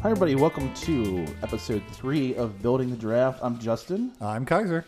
Hi, everybody. Welcome to episode three of Building the Draft. I'm Justin. I'm Kaiser.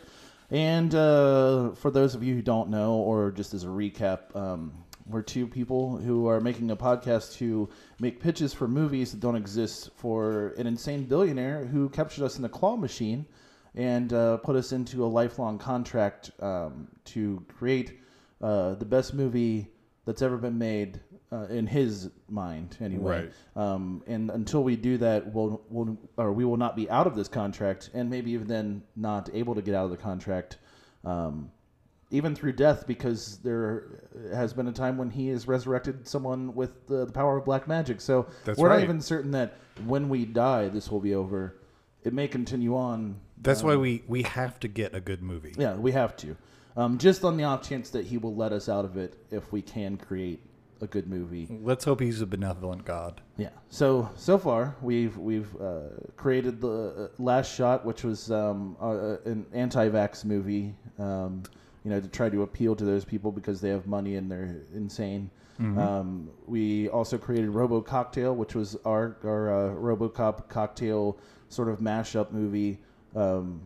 And uh, for those of you who don't know, or just as a recap, um, we're two people who are making a podcast to make pitches for movies that don't exist for an insane billionaire who captured us in a claw machine and uh, put us into a lifelong contract um, to create uh, the best movie that's ever been made uh, in his mind, anyway. Um, and until we do that, we'll, we'll or we will not be out of this contract, and maybe even then not able to get out of the contract, um, even through death, because there has been a time when he has resurrected someone with the, the power of black magic. So That's we're right. not even certain that when we die, this will be over. It may continue on. That's why we we have to get a good movie. Yeah, we have to. Um, just on the off chance that he will let us out of it if we can create a good movie. Let's hope he's a benevolent god. Yeah. So so far we've we've uh, created the uh, last shot, which was um, uh, an anti-vax movie. Um, you know, to try to appeal to those people because they have money and they're insane. Um, we also created Robo Cocktail, which was our our uh, RoboCop cocktail sort of mashup movie. Um,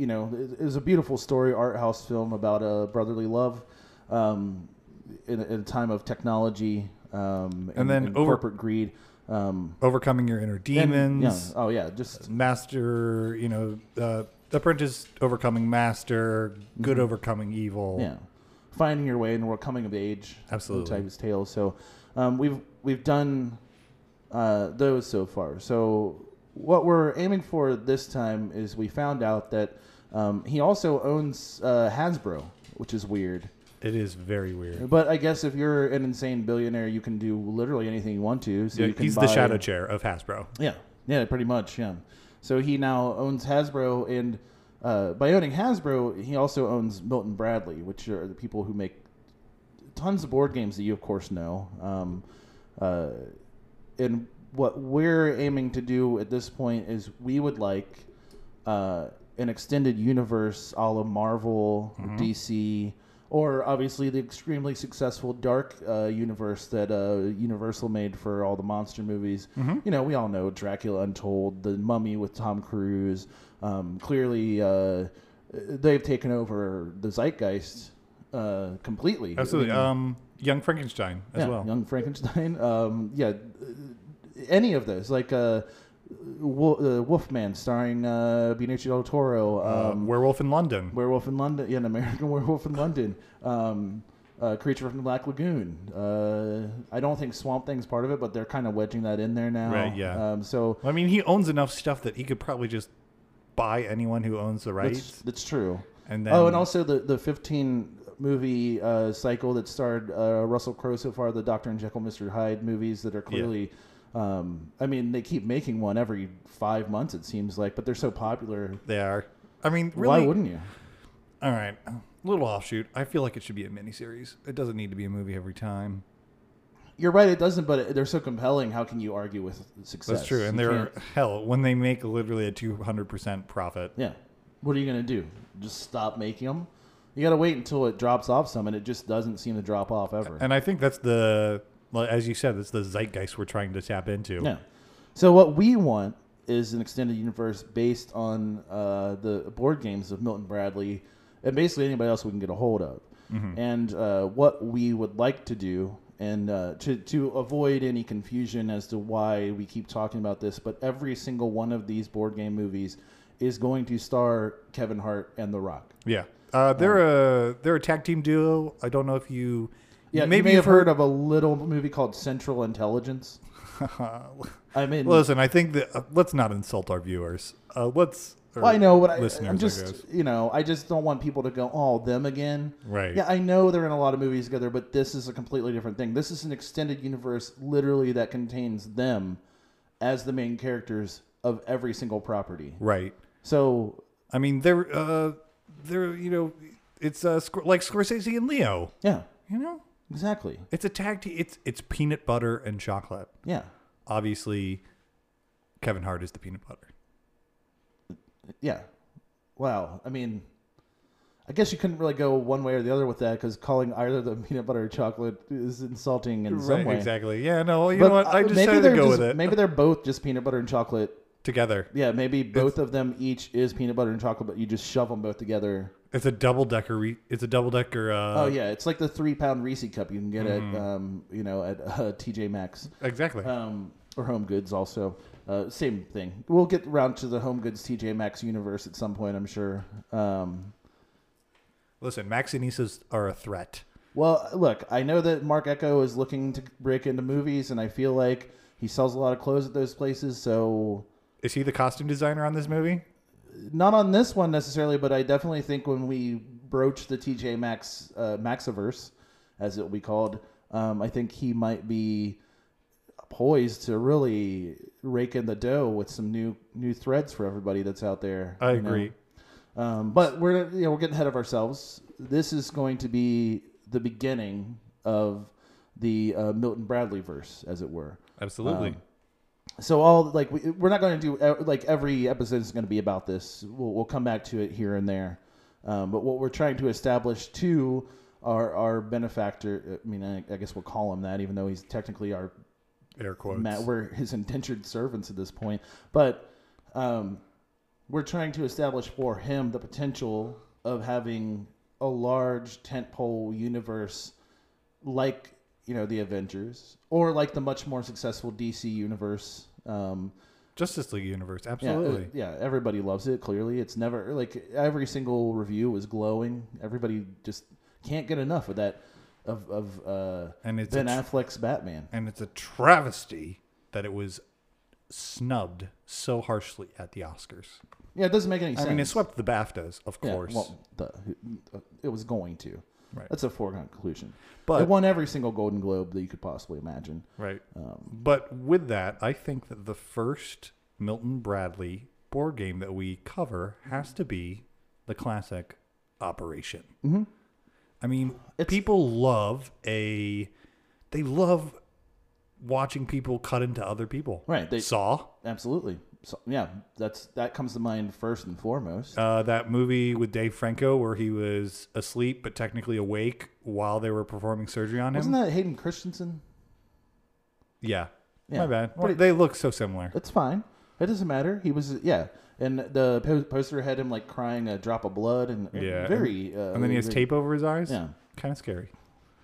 you know, it, it was a beautiful story, art house film about a brotherly love um, in, a- in a time of technology um, and, then and over- corporate greed. Um, Overcoming your inner and- demons. yeah, oh yeah, just Master, you know, uh, apprentice overcoming master, good overcoming evil. Mm-hmm. yeah, finding your way and we're coming of age. Absolutely. type of tale. So um, we've we've done uh, those so far. So what we're aiming for this time is we found out that um, he also owns uh, Hasbro, which is weird. It is very weird. But I guess if you're an insane billionaire, you can do literally anything you want to. So Yeah, you can he's buy, the shadow chair of Hasbro. Yeah, yeah, pretty much. Yeah. So he now owns Hasbro, and uh, by owning Hasbro, he also owns Milton Bradley, which are the people who make tons of board games that you, of course, know. Um, uh, and what we're aiming to do at this point is we would like uh, an extended universe a la Marvel, DC, or obviously the extremely successful Dark uh, universe that uh, Universal made for all the monster movies. You know, we all know Dracula Untold, The Mummy with Tom Cruise. Um, clearly, uh, they've taken over the zeitgeist uh, completely. Absolutely. I mean, Um, Young Frankenstein as yeah, well. Young Frankenstein. Um, yeah, any of those, like uh, Wo- uh, Wolfman, starring uh, Benicio del Toro. Uh, Um, Werewolf in London. Werewolf in London, yeah, an American Werewolf in London. Um, uh, Creature from the Black Lagoon. Uh, I don't think Swamp Thing's part of it, but they're kind of wedging that in there now. Right, yeah. Um, so I mean, he owns enough stuff that he could probably just buy anyone who owns the rights. that's, that's true. and then oh, and also the the 15 movie uh, cycle that starred uh, Russell Crowe so far, the Doctor and Jekyll, Mr. Hyde movies that are clearly. Um, I mean, they keep making one every five months. It seems like, but they're so popular. they are. I mean, really. Why wouldn't you? All right, a little offshoot. I feel like it should be a miniseries. It doesn't need to be a movie every time. You're right. It doesn't, but it, they're so compelling. How can you argue with success? That's true. And You they're can't- hell when they make literally a two hundred percent profit. Yeah. What are you gonna do? Just stop making them? You got to wait until it drops off some, and it just doesn't seem to drop off ever. And I think that's the, as you said, it's the zeitgeist we're trying to tap into. Yeah. So what we want is an extended universe based on uh, the board games of Milton Bradley and basically anybody else we can get a hold of. And uh, what we would like to do, and uh, to to avoid any confusion as to why we keep talking about this, but every single one of these board game movies is going to star Kevin Hart and The Rock. Yeah. Uh, they're a they're a tag team duo. I don't know if you. Yeah, maybe you may you've have heard of a little movie called Central Intelligence. I mean, listen, I think that uh, let's not insult our viewers. Uh, let's. Well, I know, but I, I'm just, you know, I just don't want people to go, oh, them again. Right. Yeah, I know they're in a lot of movies together, but this is a completely different thing. This is an extended universe, literally, that contains them as the main characters of every single property. Right. So, I mean, they're uh, they're you know, it's uh, like Scorsese and Leo. yeah, You know, exactly. it's a tag team. It's it's peanut butter and chocolate. Yeah, Obviously, Kevin Hart is the peanut butter. yeah. Wow. I mean, I guess you couldn't really go one way or the other with that because calling either the peanut butter or chocolate is insulting in some way. exactly. Yeah, no, you But, know what? I decided to go just- with it. Maybe they're both just peanut butter and chocolate. Together. Yeah, maybe both of them each is peanut butter and chocolate, but you just shove them both together. It's a double decker. Re- it's a double decker. Uh, oh yeah, it's like the three pound Reese cup you can get Mm-hmm. at um, you know at uh, TJ Maxx. exactly. um, or Home Goods also. Uh, same thing. We'll get around to the Home Goods TJ Maxx universe at some point, I'm sure. Um, Listen, Maxinisas are a threat. well, look, I know that Marc Ecko is looking to break into movies, and I feel like he sells a lot of clothes at those places. So, Is he the costume designer on this movie? not on this one necessarily, but I definitely think when we broach the TJ Max uh, Maxiverse, as it will be called, um, I think he might be poised to really rake in the dough with some new new threads for everybody that's out there. I know? agree. Um, but we're you know we're getting ahead of ourselves. This is going to be the beginning of the uh, Milton Bradley verse, as it were. Absolutely. Um, so all like we, we're not going to do like every episode is going to be about this. We'll, we'll come back to it here and there. Um, but what we're trying to establish to our our benefactor, I mean, I, I guess we'll call him that, even though he's technically our Air quotes. Matt, we're his indentured servants at this point. But um, we're trying to establish for him the potential of having a large tentpole universe like you know the Avengers or like the much more successful DC universe. Um, Justice League universe. Absolutely. uh, yeah, everybody loves it. Clearly, it's never like every single review was glowing. Everybody just can't get enough of that of of uh, And it's Ben a tr- Affleck's Batman. and it's a travesty that it was snubbed so harshly at the Oscars. Yeah, it doesn't make any sense. I mean, it swept the BAFTAs, of Yeah, course. well, the, it was going to. Right. That's a foregone conclusion. But- it won every single Golden Globe that you could possibly imagine. right. Um, But with that, I think that the first Milton Bradley board game that we cover has to be the classic Operation. mhm. I mean, It's- people love a. They love watching people cut into other people. Right, they- Saw Absolutely. So, yeah, that's that comes to mind first and foremost. uh, that movie with Dave Franco where he was asleep but technically awake while they were performing surgery on him. Wasn't that Hayden Christensen? yeah. Yeah. My bad. Pretty- they look so similar. It's fine. It doesn't matter. He was yeah, and the poster had him like crying a drop of blood and and Yeah, very. uh, And then he has very- tape over his eyes. Yeah, Kind of scary.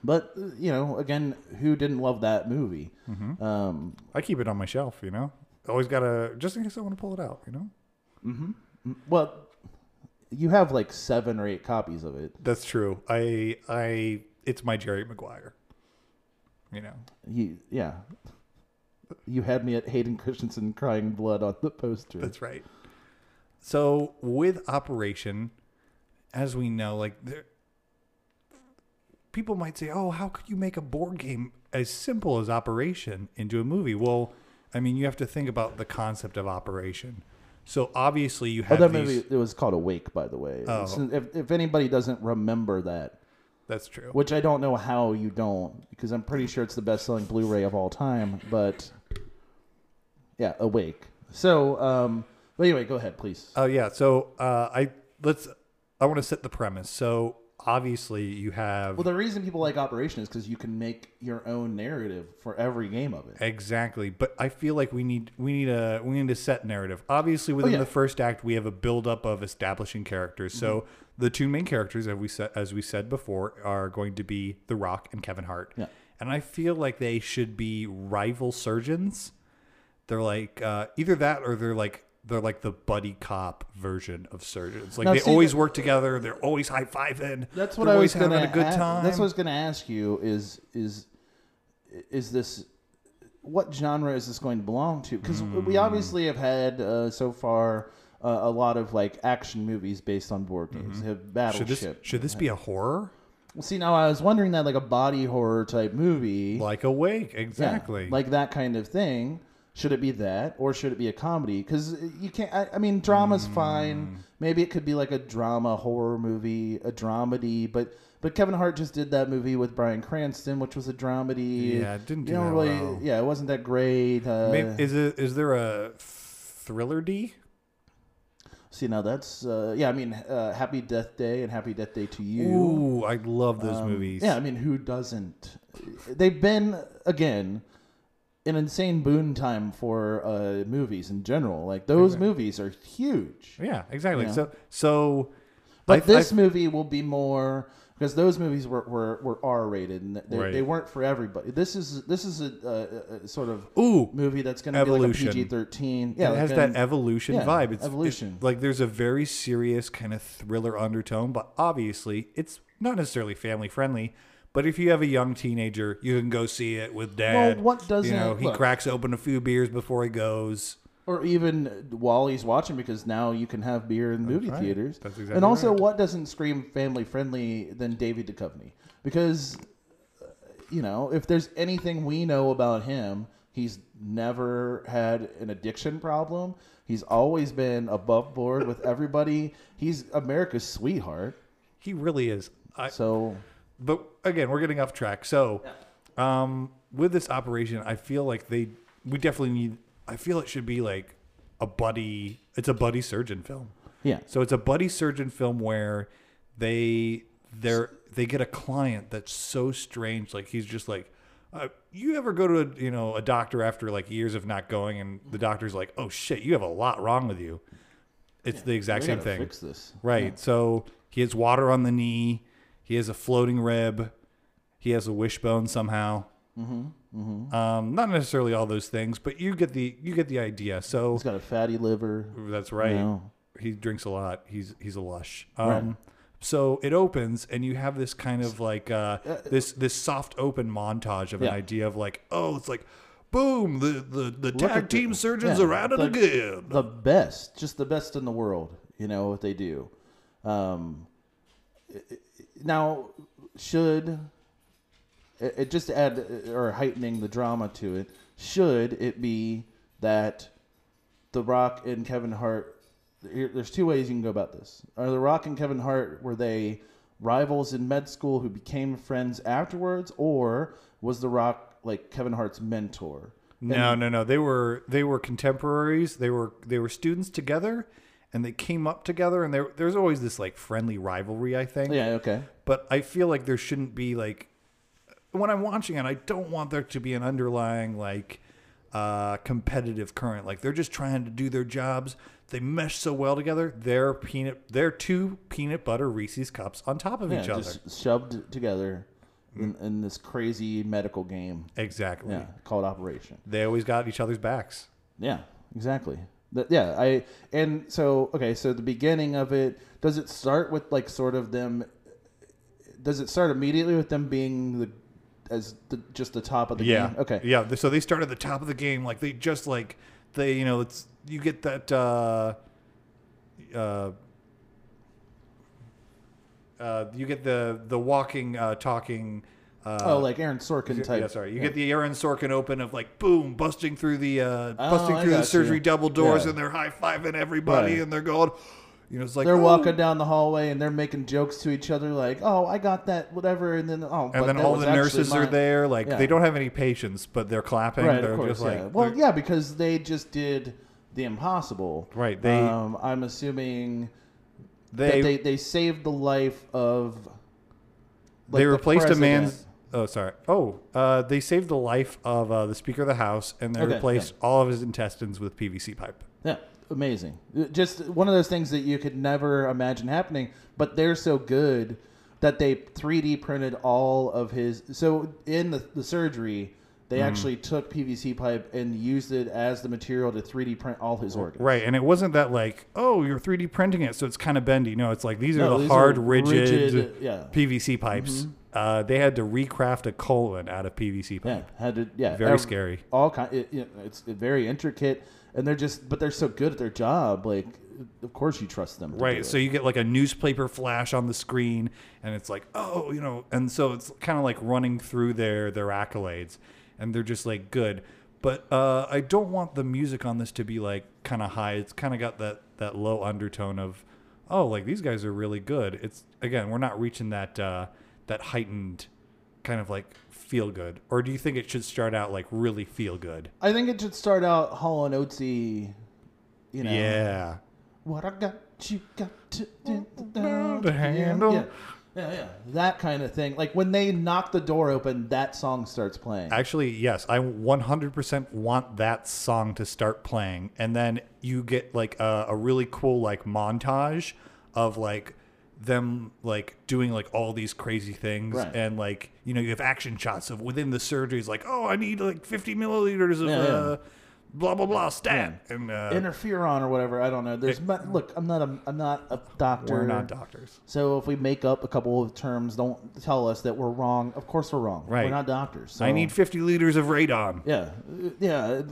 but uh, you know, again, who didn't love that movie? Mm-hmm. Um, I keep it on my shelf, you know. Always gotta just in case I want to pull it out, you know. mm-hmm. Well, you have like seven or eight copies of it. That's true. I I it's my Jerry Maguire. You know. You, yeah. You had me at Hayden Christensen crying blood on the poster. That's right. So with Operation, as we know, like there, people might say, "Oh, how could you make a board game as simple as Operation into a movie?" Well, I mean, you have to think about the concept of Operation. So obviously, you oh, that these. movie it was called Awake, by the way. Oh. If, if anybody doesn't remember that, That's true. which I don't know how you don't, because I'm pretty sure it's the best-selling Blu-ray of all time. But yeah, Awake. So, um, but anyway, go ahead, please. Oh yeah. So uh, I let's. I want to set the premise. So obviously, you have well, the reason people like Operation is because you can make your own narrative for every game of it. Exactly, but I feel like we need we need a we need a set narrative. Obviously, within yeah. the first act, we have a buildup of establishing characters. So the two main characters, as we said as we said before, are going to be The Rock and Kevin Hart. Yeah. And I feel like they should be rival surgeons. They're like uh, either that or they're like they're like the buddy cop version of surgeons. Like Now, they see, always work together. They're always high fiving. That's what they're I always was having a good time. That's what I was going to ask you. Is is is this what genre is this going to belong to? Because Hmm. we obviously have had uh, so far uh, a lot of like action movies based on board games. Have should Battleship. this should this be a horror? Well, See, now I was wondering that like a body horror type movie, Like Awake, Yeah, exactly. like that kind of thing. Should it be that, or should it be a comedy? Because you can't. I, I mean, drama's Hmm. fine. Maybe it could be like a drama horror movie, a dramedy. But but Kevin Hart just did that movie with Bryan Cranston, which was a dramedy. Yeah, it didn't do really. well. Yeah, it wasn't that great. Uh, Maybe, is it is there a thriller D? See, now that's uh, yeah. I mean, uh, Happy Death Day and Happy Death Day to You. Ooh, I love those Um, movies. Yeah, I mean, who doesn't? They've been again an insane boon time for uh, movies in general. Like those Exactly. movies are huge. Yeah, exactly. So, so, But I- this I- movie will be more because those movies were were, were R rated and they, Right. they weren't for everybody. This is this is a, a, a sort of ooh, movie that's going to be like a PG thirteen. yeah, it has like that evolution yeah, vibe. It's evolution. it's like there's a very serious kind of thriller undertone, but obviously it's not necessarily family friendly. But if you have a young teenager, you can go see it with dad. Well, what doesn't you know? He look, cracks open a few beers before he goes. or even while he's watching because now you can have beer in movie right. theaters. That's exactly and also, right. what doesn't scream family friendly than David Duchovny? Because uh, you know, if there's anything we know about him, he's never had an addiction problem. He's always been above board with everybody. He's America's sweetheart. He really is. I, So but again, we're getting off track. So, um, with this operation, I feel like they we definitely need. I feel it should be like a buddy. It's a buddy surgeon film. yeah, So it's a buddy surgeon film where they they're they get a client that's so strange. Like he's just like, uh, you ever go to a, you know a doctor after like years of not going, and the doctor's like, oh shit, you have a lot wrong with you. It's the exact we same gotta thing. Fix this. Right. So he has water on the knee. He has a floating rib. He has a wishbone somehow. Mm-hmm, Um, not necessarily all those things, but you get the you get the idea. So He's got a fatty liver. that's right. He drinks a lot. He's he's a lush. Um, Right. So it opens, and you have this kind of like uh, this this soft open montage of an idea of like, oh, it's like, boom, the the, the Look tag at the- team surgeons yeah, are at it again. the best, just the best in the world. You know what they do. Um, now, should it, it just add or heightening the drama to it? Should it be that The Rock and Kevin Hart? here- There's two ways you can go about this. Are The Rock and Kevin Hart were they rivals in med school who became friends afterwards, or was The Rock like Kevin Hart's mentor? No, no, no. They were they were contemporaries. They were they were students together, and they came up together. And there there's always this like friendly rivalry. I think. Yeah. Okay. But I feel like there shouldn't be like when I'm watching it. I don't want there to be an underlying like uh, competitive current. Like they're just trying to do their jobs. They mesh so well together. They're peanut. They're two peanut butter Reese's cups on top of Yeah, each other. just shoved together in, in this crazy medical game. Exactly. Yeah, called Operation. They always got each other's backs. Yeah, exactly. That, yeah, I and so okay. So the beginning of it does it start with like sort of them? Does it start immediately with them being the as the just the top of the yeah. game? Okay. Yeah. So they start at the top of the game. Like they just like they you know it's you get that uh uh. Uh, you get the the walking, uh, talking. Uh, oh, like Aaron Sorkin type. Yeah, sorry. You get the Aaron Sorkin open of like boom, busting through the uh, Oh, busting through the surgery you. double doors, Yeah. and they're high fiving everybody, Right. and they're going, you know, it's like They're oh. walking down the hallway and they're making jokes to each other, like, "Oh, I got that, whatever," and then oh, but and then all the nurses are there. Like Yeah. they don't have any patients, but they're clapping. right? they're Of course, just like, yeah. Well, yeah, because they just did the impossible. Right, they- um, I'm assuming they that they they saved the life of. like, they the replaced a man's. Oh, sorry. Oh, uh, they saved the life of uh, the Speaker of the House, and they Okay, replaced all of his intestines with PVC pipe. Yeah, amazing. Just one of those things that you could never imagine happening, but they're so good that they 3D printed all of his. So in the, the surgery, they Mm-hmm. actually took PVC pipe and used it as the material to 3D print all his organs. Right, and it wasn't that like, oh, you're 3D printing it, so it's kind of bendy. No, it's like these are No, the these hard, are rigid, rigid, yeah. Mm-hmm. PVC pipes. Uh, they had to recraft a colon out of PVC pipe. Yeah, had to. Yeah, Very ev- scary. All kind. It, you know, it's very intricate, and they're just, but they're so good at their job. Like, of course, you trust them. Right, so you get like a newspaper flash on the screen, and it's like, oh, you know, and so it's kind of like running through their their accolades, and they're just like good. But uh, I don't want the music on this to be like kind of high. It's kind of got that that low undertone of, oh, like these guys are really good. It's again, we're not reaching that uh, that heightened kind of like feel good. Or do you think it should start out like really feel good? I think it should start out Hall and Oatsy. You know, Yeah, what I got, you got to do oh, To handle. Yeah. yeah, yeah, that kind of thing. Like when they knock the door open, that song starts playing. Actually, yes, I 100% want that song to start playing, and then you get like a, a really cool like montage of like them like doing like all these crazy things, Right. and like you know you have action shots of within the surgeries, like oh I need like 50 milliliters of Yeah, yeah. uh, blah blah blah stat, and uh, Interferon or whatever. I don't know. There's mu- look. I'm not a. I'm not a doctor. we're not doctors. So if we make up a couple of terms, don't tell us that we're wrong. Of course we're wrong. Right. We're not doctors. So. I need 50 liters of radon. Yeah, uh, yeah, uh,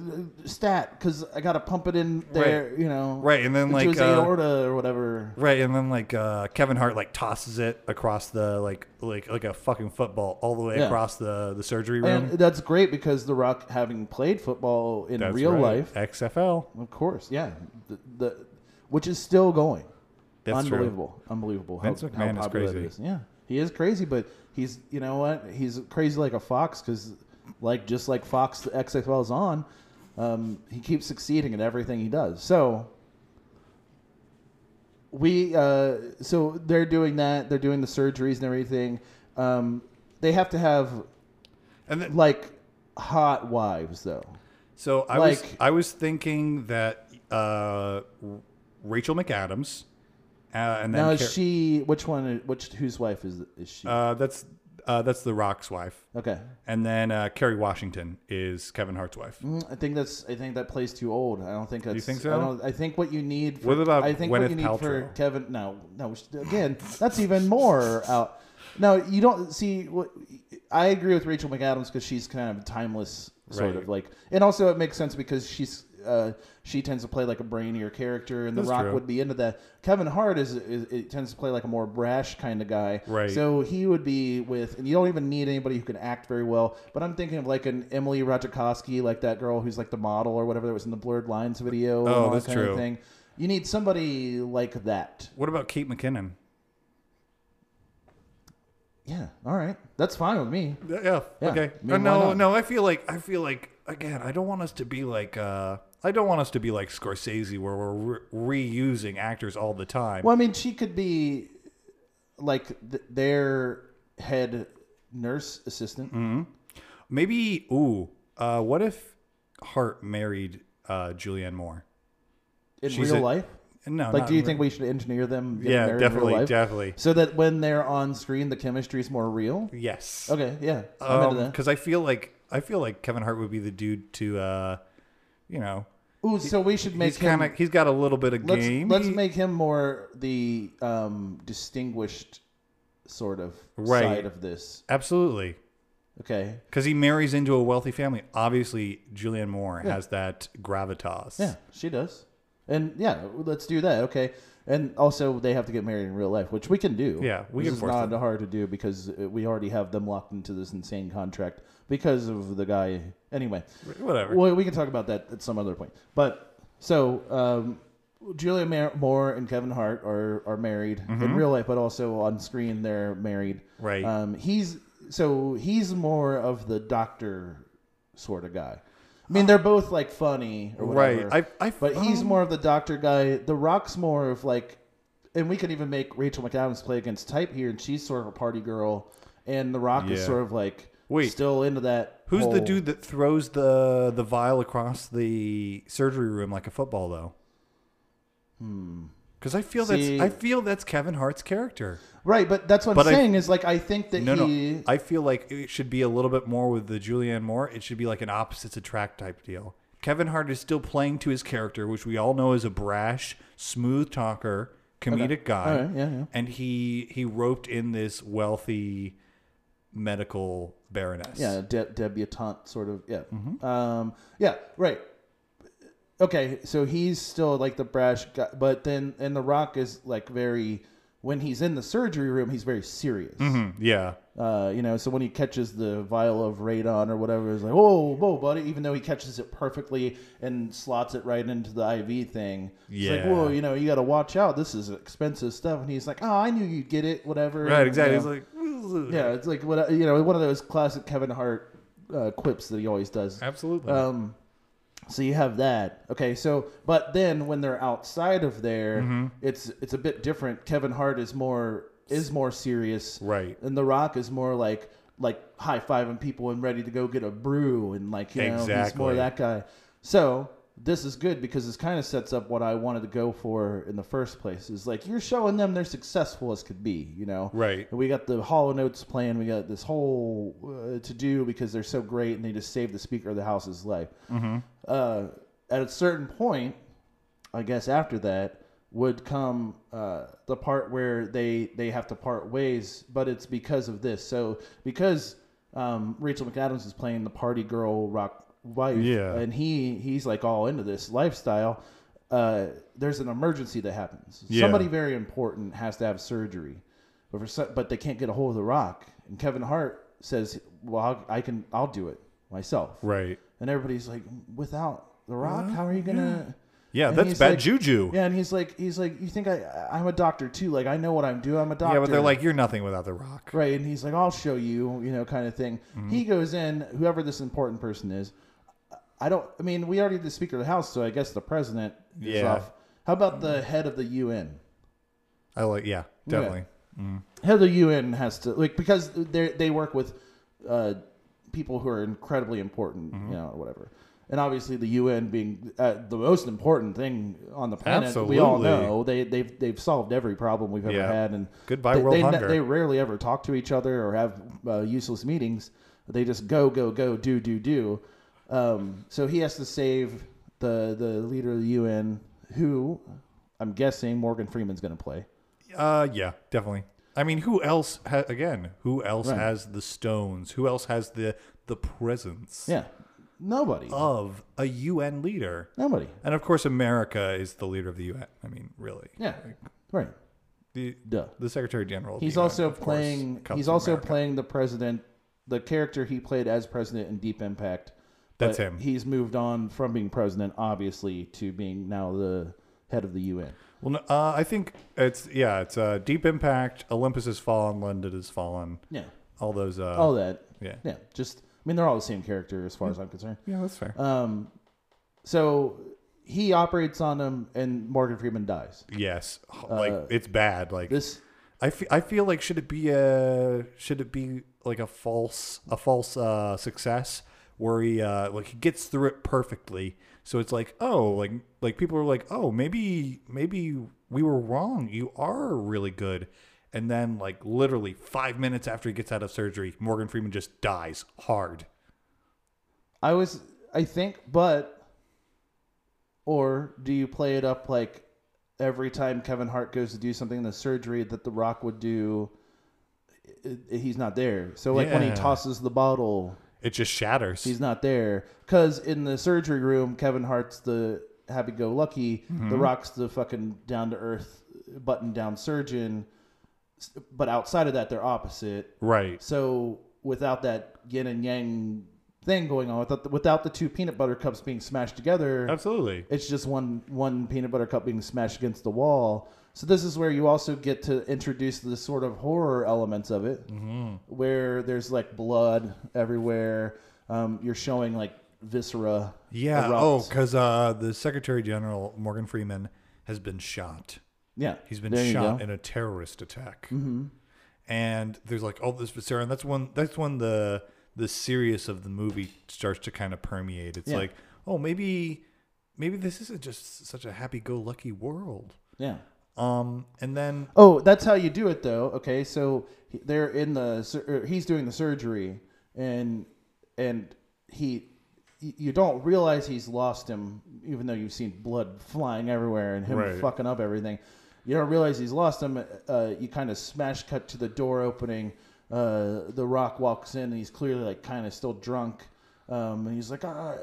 stat because I got to pump it in there. You know. Right, and then, like, his uh, aorta or whatever. Right, and then like uh, Kevin Hart like tosses it across the like like like a fucking football all the way Yeah. across the the surgery room. And that's great because The Rock, having played football in That's real right. life, XFL. of course, yeah, the, the which is still going. That's true. unbelievable, unbelievable. Vince how McMahon is crazy. is. Yeah, he is crazy, but he's you know what? He's crazy like a fox because, like just like Fox, the XFL is on. Um, he keeps succeeding in everything he does. So we uh, so they're doing that. They're doing the surgeries and everything. Um, they have to have And then, like hot wives though. So I was I was thinking that uh, Rachel McAdams, uh, and then Now Car- is she which one? Which whose wife is is she? uh, that's uh, that's the Rock's wife, okay, and then uh, Kerry Washington is Kevin Hart's wife. Mm, I think that's. I think that plays too old. I don't think that's. think I, so? don't, I think what you need. For, What about I think what you need for Kevin. No, no. Again, that's even more out. No, you don't see. What I agree with Rachel McAdams because she's kind of timeless, sort Right. of like, and also it makes sense because she's. Uh, she tends to play like a brainier character, and The Rock true. would be into that. Kevin Hart is, is it tends to play like a more brash kind of guy, Right. So he would be with, and you don't even need anybody who can act very well. But I'm thinking of like an Emily Ratajkowski, like that girl who's like the model or whatever that was in the Blurred Lines video. and Oh, all that that's kind true. Of thing. You need somebody like that. What about Kate McKinnon? Yeah, all right, that's fine with me. Yeah. Yeah, Okay. I mean, Uh, why no, not? no. I feel like I feel like again. I don't want us to be like. uh I don't want us to be like Scorsese, where we're re- reusing actors all the time. Well, I mean, she could be like th- their head nurse assistant. Mm-hmm. Maybe. Ooh. Uh, what if Hart married uh, Julianne Moore? in She's real a- life. No. Like, not do you think we should engineer them? Yeah, married in real definitely, life? definitely. So that when they're on screen, the chemistry is more real. Yes. Okay, yeah, I'm into that. Because I feel like I feel like Kevin Hart would be the dude to, uh, you know, Ooh, so we should make he's him. kind of he's got a little bit of let's game. let's make him more the um, distinguished sort of Right. side of this. absolutely. Okay, Because he marries into a wealthy family. Obviously, Julianne Moore has that gravitas. yeah, she does, and yeah, let's do that. Okay, and also they have to get married in real life, which we can do. Yeah, we this can is force not them. hard to do because uh, we already have them locked into this insane contract because of the guy. Anyway, Whatever. Well, we can talk about that at some other point. But so um, Julia Moore and Kevin Hart are are married in real life, but also on screen they're married. Mm-hmm. Right. Um, he's so he's more of the doctor sort of guy. I mean, they're both like funny or whatever. Right. I- I- but he's um, more of the doctor guy. The Rock's more of like, and we could even make Rachel McAdams play against type here, and she's sort of a party girl, and The Rock is sort of like Wait. still into that. Who's the dude that throws the the vial across the surgery room like a football though? Hmm. Because I feel See- that's I feel that's Kevin Hart's character. Right, but that's what But I- I'm saying is like I think that No, he no. I feel like it should be a little bit more with the Julianne Moore. It should be like an opposites attract type deal. Kevin Hart is still playing to his character, which we all know is a brash, smooth talker, comedic guy. All right, yeah, yeah. And he he roped in this wealthy medical baroness. yeah de- debutante sort of yeah Mm-hmm. um yeah right okay so he's still like the brash guy but then and the rock is like very when he's in the surgery room he's very serious Mhm, yeah. uh you know so when he catches the vial of radon or whatever it's like whoa whoa buddy even though he catches it perfectly and slots it right into the iv thing it's like Yeah. whoa you know you got to watch out this is expensive stuff and he's like oh i knew you'd get it whatever Right, you exactly. know. It's like Yeah, it's like what you know, one of those classic Kevin Hart uh, quips that he always does. Absolutely. Um, So you have that. Okay, so but then when they're outside of there, Mm-hmm. it's it's a bit different. Kevin Hart is more is more serious, Right. And The Rock is more like like high fiving people and ready to go get a brew and like you know he's more that guy. So this is good because this kind of sets up what I wanted to go for in the first place. Is like you're showing them they're successful as could be, you know. Right. And we got the Hall and Oates playing. We got this whole uh, to do because they're so great and they just saved the Speaker of the House's life. Mm-hmm. Uh, at a certain point, I guess after that would come uh, the part where they they have to part ways, but it's because of this. So because um, Rachel McAdams is playing the party girl rock wife, Yeah. and he he's like all into this lifestyle. Uh, there's an emergency that happens. Yeah. Somebody very important has to have surgery, but for some, but they can't get a hold of the Rock. And Kevin Hart says, "Well, I'll, I can. I'll do it myself." Right. And everybody's like, "Without the Rock, how are you gonna?" Yeah, And that's bad like- juju. Yeah. And he's like, he's like, you think I, I'm a doctor too? Like, I know what I'm doing. I'm a doctor. Yeah, but they're like, you're nothing without the rock. right? And he's like, I'll show you, you know, kind of thing. Mm-hmm. He goes in, whoever this important person is. I don't. I mean, we already did the Speaker of the House, so I guess the president is Yeah. off. How about the head of the UN? I like, yeah, definitely. Head of the UN has to like because they they work with uh, people who are incredibly important, Mm-hmm. you know, or whatever. And obviously, the UN being uh, the most important thing on the planet, we all Absolutely. know they they've they've solved every problem we've ever Yeah. had, and Goodbye, they, world they, hunger. They rarely ever talk to each other or have uh, useless meetings. They just go go go do do do. Um, so he has to save the the leader of the UN, who I'm guessing Morgan Freeman's going to play. Uh, yeah, definitely. I mean, who else? Ha- again, who else Right. has the stones? Who else has the the presence Yeah, nobody, of a UN leader? nobody. And of course, America is the leader of the UN. I mean, really. Yeah, right. The Duh. the Secretary General. of the He's UN, also of course, playing. comes He's from also America. playing the president, the character he played as president in Deep Impact. That's him. He's moved on from being president, obviously, to being now the head of the UN. Well, uh, I think it's yeah, it's uh, Deep Impact. Olympus has fallen. London has fallen. Yeah, All those. Uh, all that. yeah. Yeah, just I mean they're all the same character as far as I'm concerned. Yeah, that's fair. Um, so he operates on him, and Morgan Freeman dies. yes, like uh, it's bad. Like This I fe- I feel like should it be a should it be like a false a false uh, success where he uh, like he gets through it perfectly. So it's like oh like like people are like oh maybe maybe we were wrong. You are really good. And then like literally five minutes after he gets out of surgery, Morgan Freeman just dies hard. I was, I think, but or do you play it up like every time Kevin Hart goes to do something in the surgery that The Rock would do? He's not there. So like when he tosses the bottle, It just shatters. he's not there because in the surgery room, Kevin Hart's the happy-go-lucky, Mm-hmm. The Rock's the fucking down-to-earth, button-down surgeon. But outside of that, they're opposite. right. So without that yin and yang thing going on, without the, without the two peanut butter cups being smashed together, Absolutely. it's just one one peanut butter cup being smashed against the wall. So this is where you also get to introduce the sort of horror elements of it, Mm-hmm. where there's like blood everywhere. Um, you're showing like viscera. Yeah. erupt. Oh, because uh, the Secretary General Morgan Freeman has been shot. yeah. He's been There shot in a terrorist attack. Mm-hmm. And there's like all this viscera, and that's when that's when the the serious of the movie starts to kind of permeate. It's Yeah. like, oh, maybe maybe this isn't just such a happy-go-lucky world. Yeah. Um, and then Oh, that's how you do it, though. Okay, so they're in the er, he's doing the surgery, and and he you don't realize he's lost him, even though you've seen blood flying everywhere and him Right. fucking up everything. You don't realize he's lost him. Uh, you kind of smash cut to the door opening. Uh, the Rock walks in, and he's clearly like kind of still drunk. Um, and he's like, ah,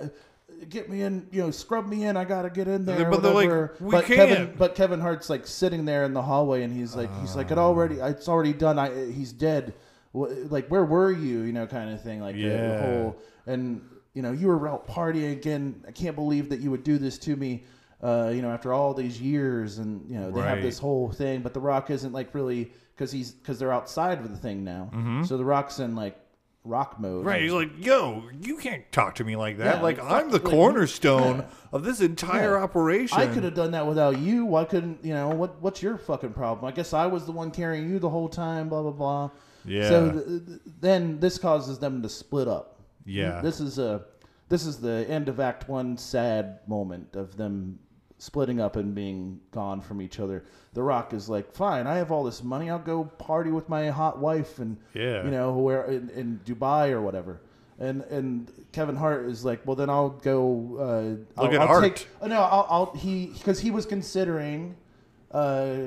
"Get me in, you know, scrub me in. I gotta get in there." But they're like, "We but Kevin, can't." but Kevin Hart's like sitting there in the hallway, and he's like, he's like, it already, it's already done. I, he's dead. Like, where were you? You know, kind of thing. Like the- the, Yeah. whole, and you know, you were out partying again. I can't believe that you would do this to me. Uh, you know, after all these years, and you know, they have this whole thing. But the Rock isn't like really because he's because they're outside of the thing now. So the Rock's in like rock mode. Right, he's like, "Yo, you can't talk to me like that. Yeah, like fuck- I'm the like, cornerstone yeah. of this entire Yeah. operation." I could have done that without you. Why couldn't you know? What What's your fucking problem? I guess I was the one carrying you the whole time. Blah blah blah. Yeah. So th- th- then this causes them to split up. Yeah. This is a this is the end of Act One sad moment of them splitting up and being gone from each other. The Rock is like, fine, I have all this money. I'll go party with my hot wife and Yeah. you know where in, in Dubai or whatever. And and Kevin Hart is like, well, then I'll go. Uh, Look I'll, at I'll art. Take, oh, no, I'll, I'll he because he was considering uh,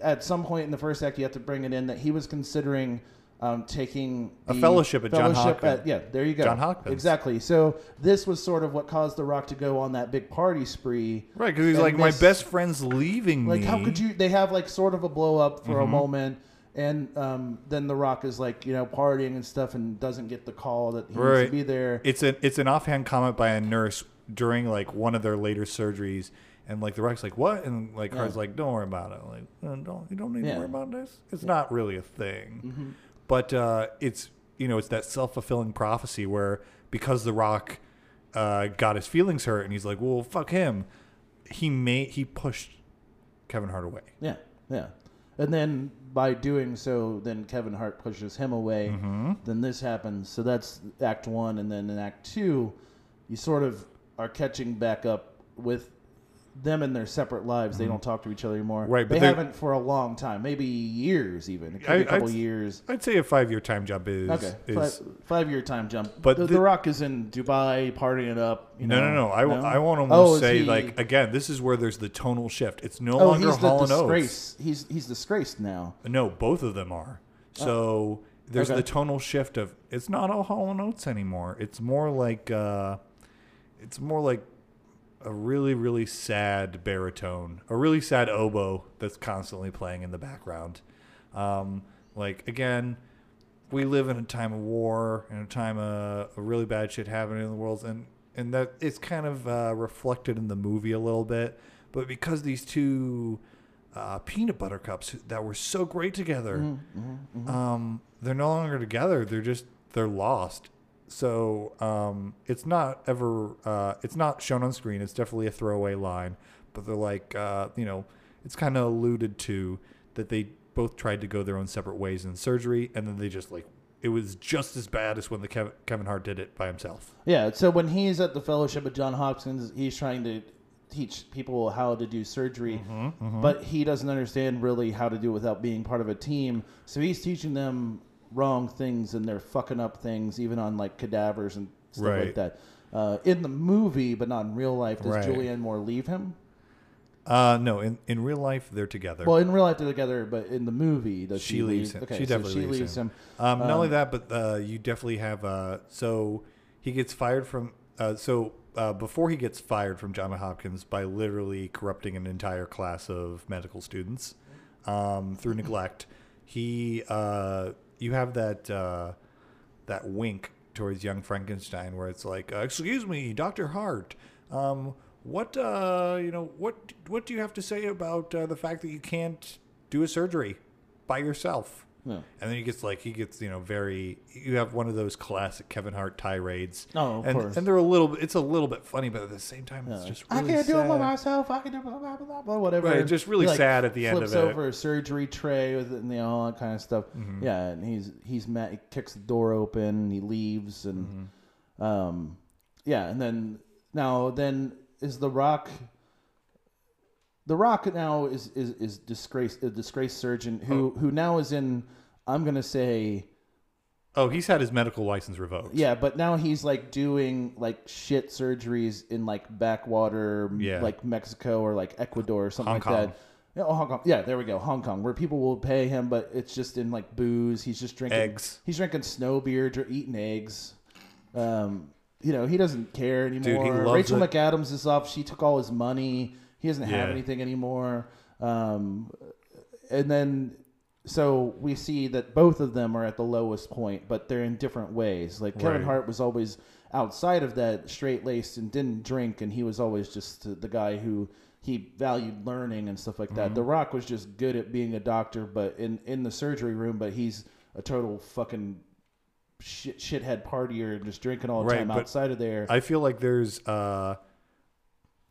at some point in the first act, you have to bring it in that he was considering um, taking A fellowship at John fellowship Hopkins. at- yeah, there you go. John Hopkins. Exactly. So this was sort of what caused The Rock to go on that big party spree. right because he's And like, "My best friend's leaving Like, me." how could you? They have like sort of a blow up for Mm-hmm. a moment. And um, then The Rock is like, you know, partying and stuff, and doesn't get the call that he needs to be there. It's an it's an offhand comment by a nurse during like one of their later surgeries, and like the Rock's like, "What?" and like Yeah. Like, "Don't worry about it. Like, "Uh, don't you don't need Yeah. to worry about this. It's not really a thing." Mm-hmm. But uh, it's you know it's that self fulfilling prophecy where because the Rock uh, got his feelings hurt, and he's like, "Well, fuck him." He made he pushed Kevin Hart away. Yeah, yeah. And then by doing so, then Kevin Hart pushes him away. Mm-hmm. Then this happens. So that's Act One, and then in Act Two, you sort of are catching back up with them in their separate lives. They don't talk to each other anymore. Mm-hmm. Right, but they they're- haven't for a long time, maybe years even. It could I- be a couple I'd- years. I'd say a five year time jump is Okay, is five, five year time jump. But the, the- the Rock is in Dubai partying it up. You No, know? no, no. I, I want to Oh, almost is say he- like again, this is where there's the tonal shift. It's no oh, longer he's the Hall and Oates. disgrace. He's he's disgraced now. No, both of them are. So there's Okay. the tonal shift of it's not all Hall and Oates anymore. It's more like uh, it's more like a really really sad baritone, a really sad oboe that's constantly playing in the background. Um, like again, we live in a time of war and a time of, of really bad shit happening in the world, and and that it's kind of uh, reflected in the movie a little bit. But because these two uh, peanut butter cups that were so great together, um, they're no longer together. They're just they're lost. So um, it's not ever uh, it's not shown on screen. It's definitely a throwaway line, but they're like uh, you know it's kind of alluded to that they both tried to go their own separate ways in surgery, and then they just like it was just as bad as when the Kev- Kevin Hart did it by himself. Yeah, so when he's at the fellowship at John Hopkins, he's trying to teach people how to do surgery, Mm-hmm, but he doesn't understand really how to do it without being part of a team. So he's teaching them wrong things and they're fucking up things, even on like cadavers and stuff like that. Uh, in the movie, but not in real life, does Right. Julianne Moore leave him? Uh, no, in in real life they're together. Well, in real life they're together, but in the movie, does she, She leaves leave? him. Okay, She so she leaves leaves him. him. Um, not only Um, that, but uh, you definitely have. Uh, so he gets fired from. Uh, so uh, before he gets fired from John Hopkins by literally corrupting an entire class of medical students um, through neglect, he uh, you have that uh, that wink towards young Frankenstein where it's like, uh, "Excuse me, Doctor Hart." Um, what uh, you know? What what do you have to say about uh, the fact that you can't do a surgery by yourself? Yeah. And then he gets like he gets you know very you have one of those classic Kevin Hart tirades. Oh, of and, course. and they're a little bit it's a little bit funny, but at the same time it's Yeah. just I really can't do it by sad. myself. I can do blah blah blah blah whatever. Right, just really He, like, sad at the end of it. flips over a surgery tray with it and you know, all that kind of stuff. Mm-hmm. Yeah, and he's he's mad. He kicks the door open. He leaves, and Mm-hmm. um, yeah, and then now then is the Rock. The Rock now is is is disgraced a disgraced surgeon who Oh. who now is in. I'm gonna say Oh, he's had his medical license revoked. yeah, but now he's like doing like shit surgeries in like backwater, m- Yeah. like Mexico or like Ecuador or something Hong like Kong. that. Yeah, oh, Hong Kong. Yeah, there we go, Hong Kong, where people will pay him, but it's just in like booze. He's just drinking Eggs. He's drinking snow beer, dr- eating eggs. Um, you know, he doesn't care anymore. loves Rachel it. McAdams is off. She took all his money. He doesn't have Yeah. anything anymore. Um, and then so we see that both of them are at the lowest point, but they're in different ways. Like Kevin Right. Hart was always outside of that, straight laced and didn't drink, and he was always just the guy who he valued learning and stuff like that. Mm-hmm. The Rock was just good at being a doctor, but in in the surgery room, but he's a total fucking shit, shithead partier and just drinking all the Right, time but outside of there. I feel like there's. uh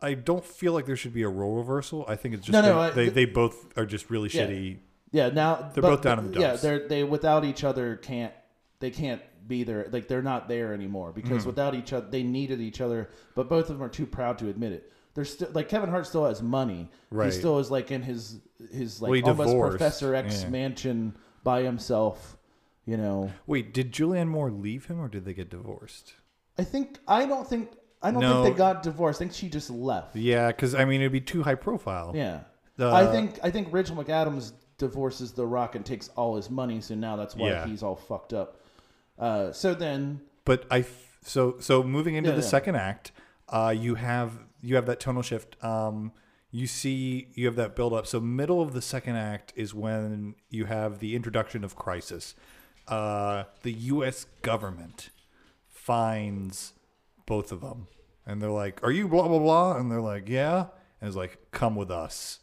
I don't feel like there should be a role reversal. I think it's just No, no, they, I- they, they both are just really Yeah. shitty. yeah, now They're but- both down in the dumps. Yeah, they're they without each other can't they can't be there. Like they're not there anymore Mm-hmm. because without each other they needed each other, but both of them are too proud to admit it. They're still like Kevin Hart still has money. Right. He still is like in his his like Well, almost divorced. Professor X Yeah. mansion by himself. You know, Wait, did Julianne Moore leave him or did they get divorced? I think I don't think I don't No. think they got divorced. I think she just left. Yeah, because I mean it'd be too high profile. Yeah. I think I think Rachel McAdams divorces The Rock and takes all his money, so now that's why Yeah. he's all fucked up. Uh, so then, But I f- so so moving into Yeah, the yeah. second act, uh, you have you have that tonal shift. Um, you see you have that build up. So middle of the second act is when you have the introduction of crisis. Uh, the U.S. government finds both of them, and they're like, "Are you blah blah blah?" And they're like, "Yeah," and it's like, "Come with us."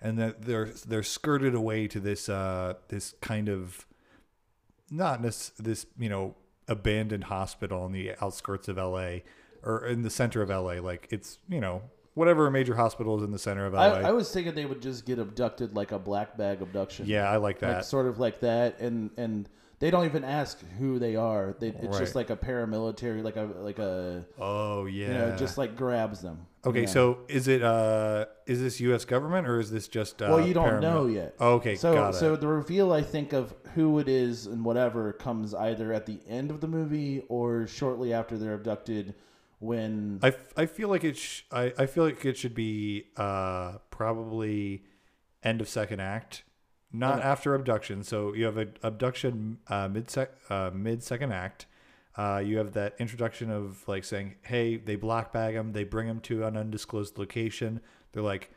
And that they're they're skirted away to this uh, this kind of not this this you know abandoned hospital in the outskirts of LA or in the center of LA like it's you know whatever major hospital is in the center of LA I, I was thinking they would just get abducted like a black bag abduction. yeah I like that like sort of like that, and and they don't even ask who they are. They, it's just like a paramilitary, like a like a oh yeah you know, just like grabs them. okay so is it uh is this US government or is this just uh, well, you don't paramil- know yet. okay So got it so the reveal I think of who it is and whatever comes either at the end of the movie or shortly after they're abducted when I, f- I feel like it sh- I, I feel like it should be uh probably end of second act not Okay. after abduction. So you have an abduction uh mid sec uh mid second act. Uh you have that introduction of like saying hey they black bag him they bring him to an undisclosed location. They're like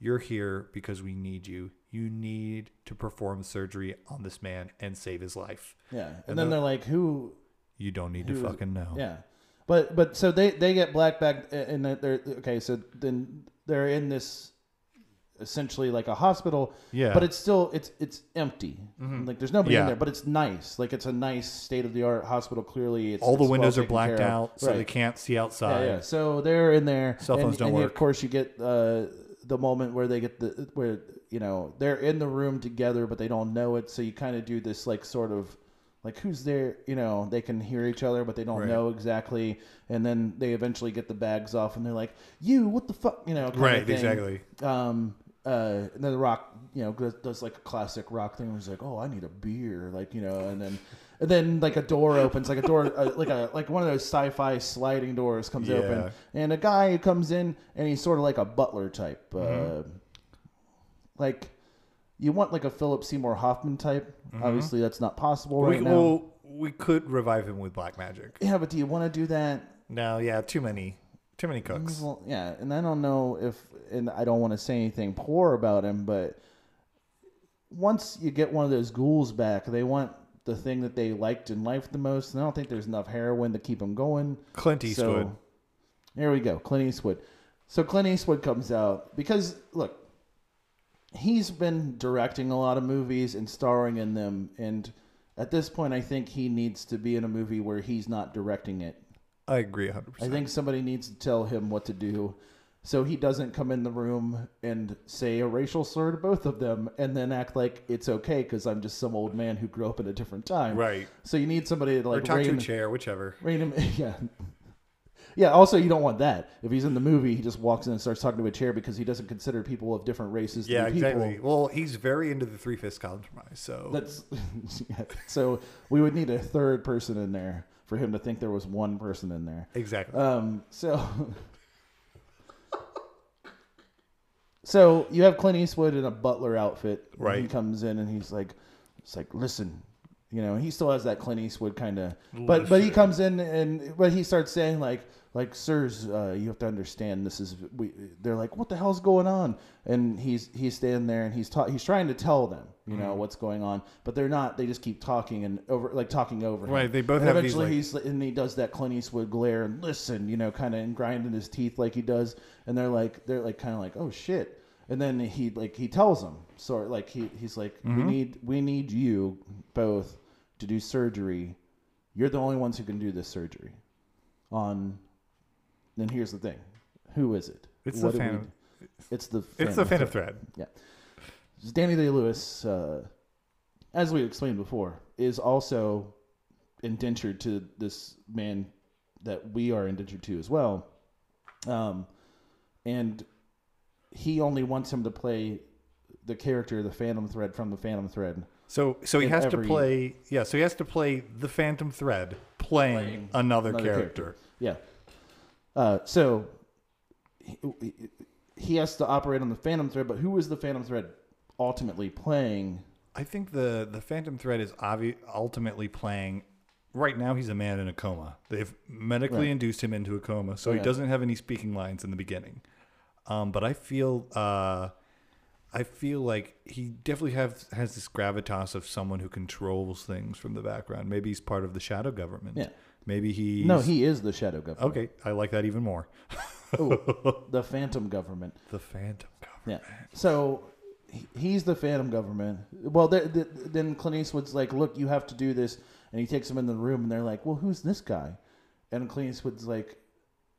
you're here because we need you. You need to perform surgery on this man and save his life. Yeah, and, and then the- they're like who you don't need to fucking know. Yeah, but but so they they get black bag and they're okay. So then they're in this essentially like a hospital. Yeah. but it's still it's it's empty. Like there's nobody in there, but it's nice. Like it's a nice state of the art hospital. Clearly, it's all the it's well windows are blacked out so they can't see outside yeah. So they're in there. Cell and, phones don't and work. Of course, you get uh, the moment where they get the where you know they're in the room together, but they don't know it. So you kind of do this like sort of like who's there. You know, they can hear each other, but they don't Right. know exactly. And then they eventually get the bags off, and they're like, "You, what the fuck?" You know, right exactly Um, uh, and then the rock, you know, does, does like a classic rock thing. Where he's like, "Oh, I need a beer," like you know, and then. And then, like a door opens, like a door, uh, like a like one of those sci-fi sliding doors comes Yeah. open, and a guy comes in, and he's sort of like a butler type, Mm-hmm. uh, like you want like a Philip Seymour Hoffman type. Obviously, that's not possible Mm-hmm. we, right now. well, we could revive him with black magic. yeah, but do you want to do that? No, yeah, too many, too many cooks. Well, yeah, and I don't know if, and I don't want to say anything poor about him, but once you get one of those ghouls back, they want the thing that they liked in life the most, and I don't think there's enough heroin to keep them going. Clint Eastwood. So there we go, Clint Eastwood. So Clint Eastwood comes out because look, he's been directing a lot of movies and starring in them, and at this point, I think he needs to be in a movie where he's not directing it. I agree, 100%. I think somebody needs to tell him what to do so he doesn't come in the room and say a racial slur to both of them and then act like it's okay because I'm just some old man who grew up in a different time. Right. So you need somebody to Or like talk to a chair, whichever. rein him. Yeah. Yeah. Also, you don't want that. If he's in the movie, he just walks in and starts talking to a chair because he doesn't consider people of different races to Yeah, be people. exactly. Well, he's very into the three fifths compromise. So That's yeah. so we would need a third person in there for him to think there was one person in there. exactly. Um, so, so you have Clint Eastwood in a butler outfit. when He comes in and he's like, "It's like, listen, you know." He still has that Clint Eastwood kind of, but but he comes in and but he starts saying like, like, sirs, uh, you have to understand this is we. They're like, what the hell's going on? And he's he's standing there and he's ta- he's trying to tell them, you Mm-hmm. know, what's going on, but they're not. They just keep talking and over like talking over. him. Right, they both And have these, eventually like- he's and he does that Clint Eastwood glare and listen, you know, kind of and grinding his teeth like he does, and they're like they're like kind of like oh shit, and then he like he tells them sort like he he's like Mm-hmm. we need we need you both to do surgery you're the only ones who can do this surgery. On, then here's the thing, who is it? It's What the we- Phantom. It's the It's the Phantom Thread. Yeah. Danny Day Lewis, uh, as we explained before, is also indentured to this man that we are indentured to as well. Um, and he only wants him to play the character, the Phantom Thread from the Phantom Thread. So so he has every- to play yeah, so he has to play the Phantom Thread playing, Playing another, another character. Yeah. Uh, so he, he has to operate on the Phantom Thread, but who is the Phantom Thread ultimately playing? I think the the Phantom Thread is obvi- ultimately playing. Right now, he's a man in a coma. They've medically Right. induced him into a coma, so he doesn't have any speaking lines in the beginning. Um, but I feel, uh, I feel like he definitely has has this gravitas of someone who controls things from the background. Maybe he's part of the shadow government. Yeah. Maybe he No, he is the Shadow Government. Okay, I like that even more. Oh, the Phantom Government. The Phantom government. Yeah. So he- he's the Phantom Government. Well, th th then Clint Eastwood's like, "Look, you have to do this," and he takes him in the room, and they're like, "Well, who's this guy?" And Clint Eastwood's like,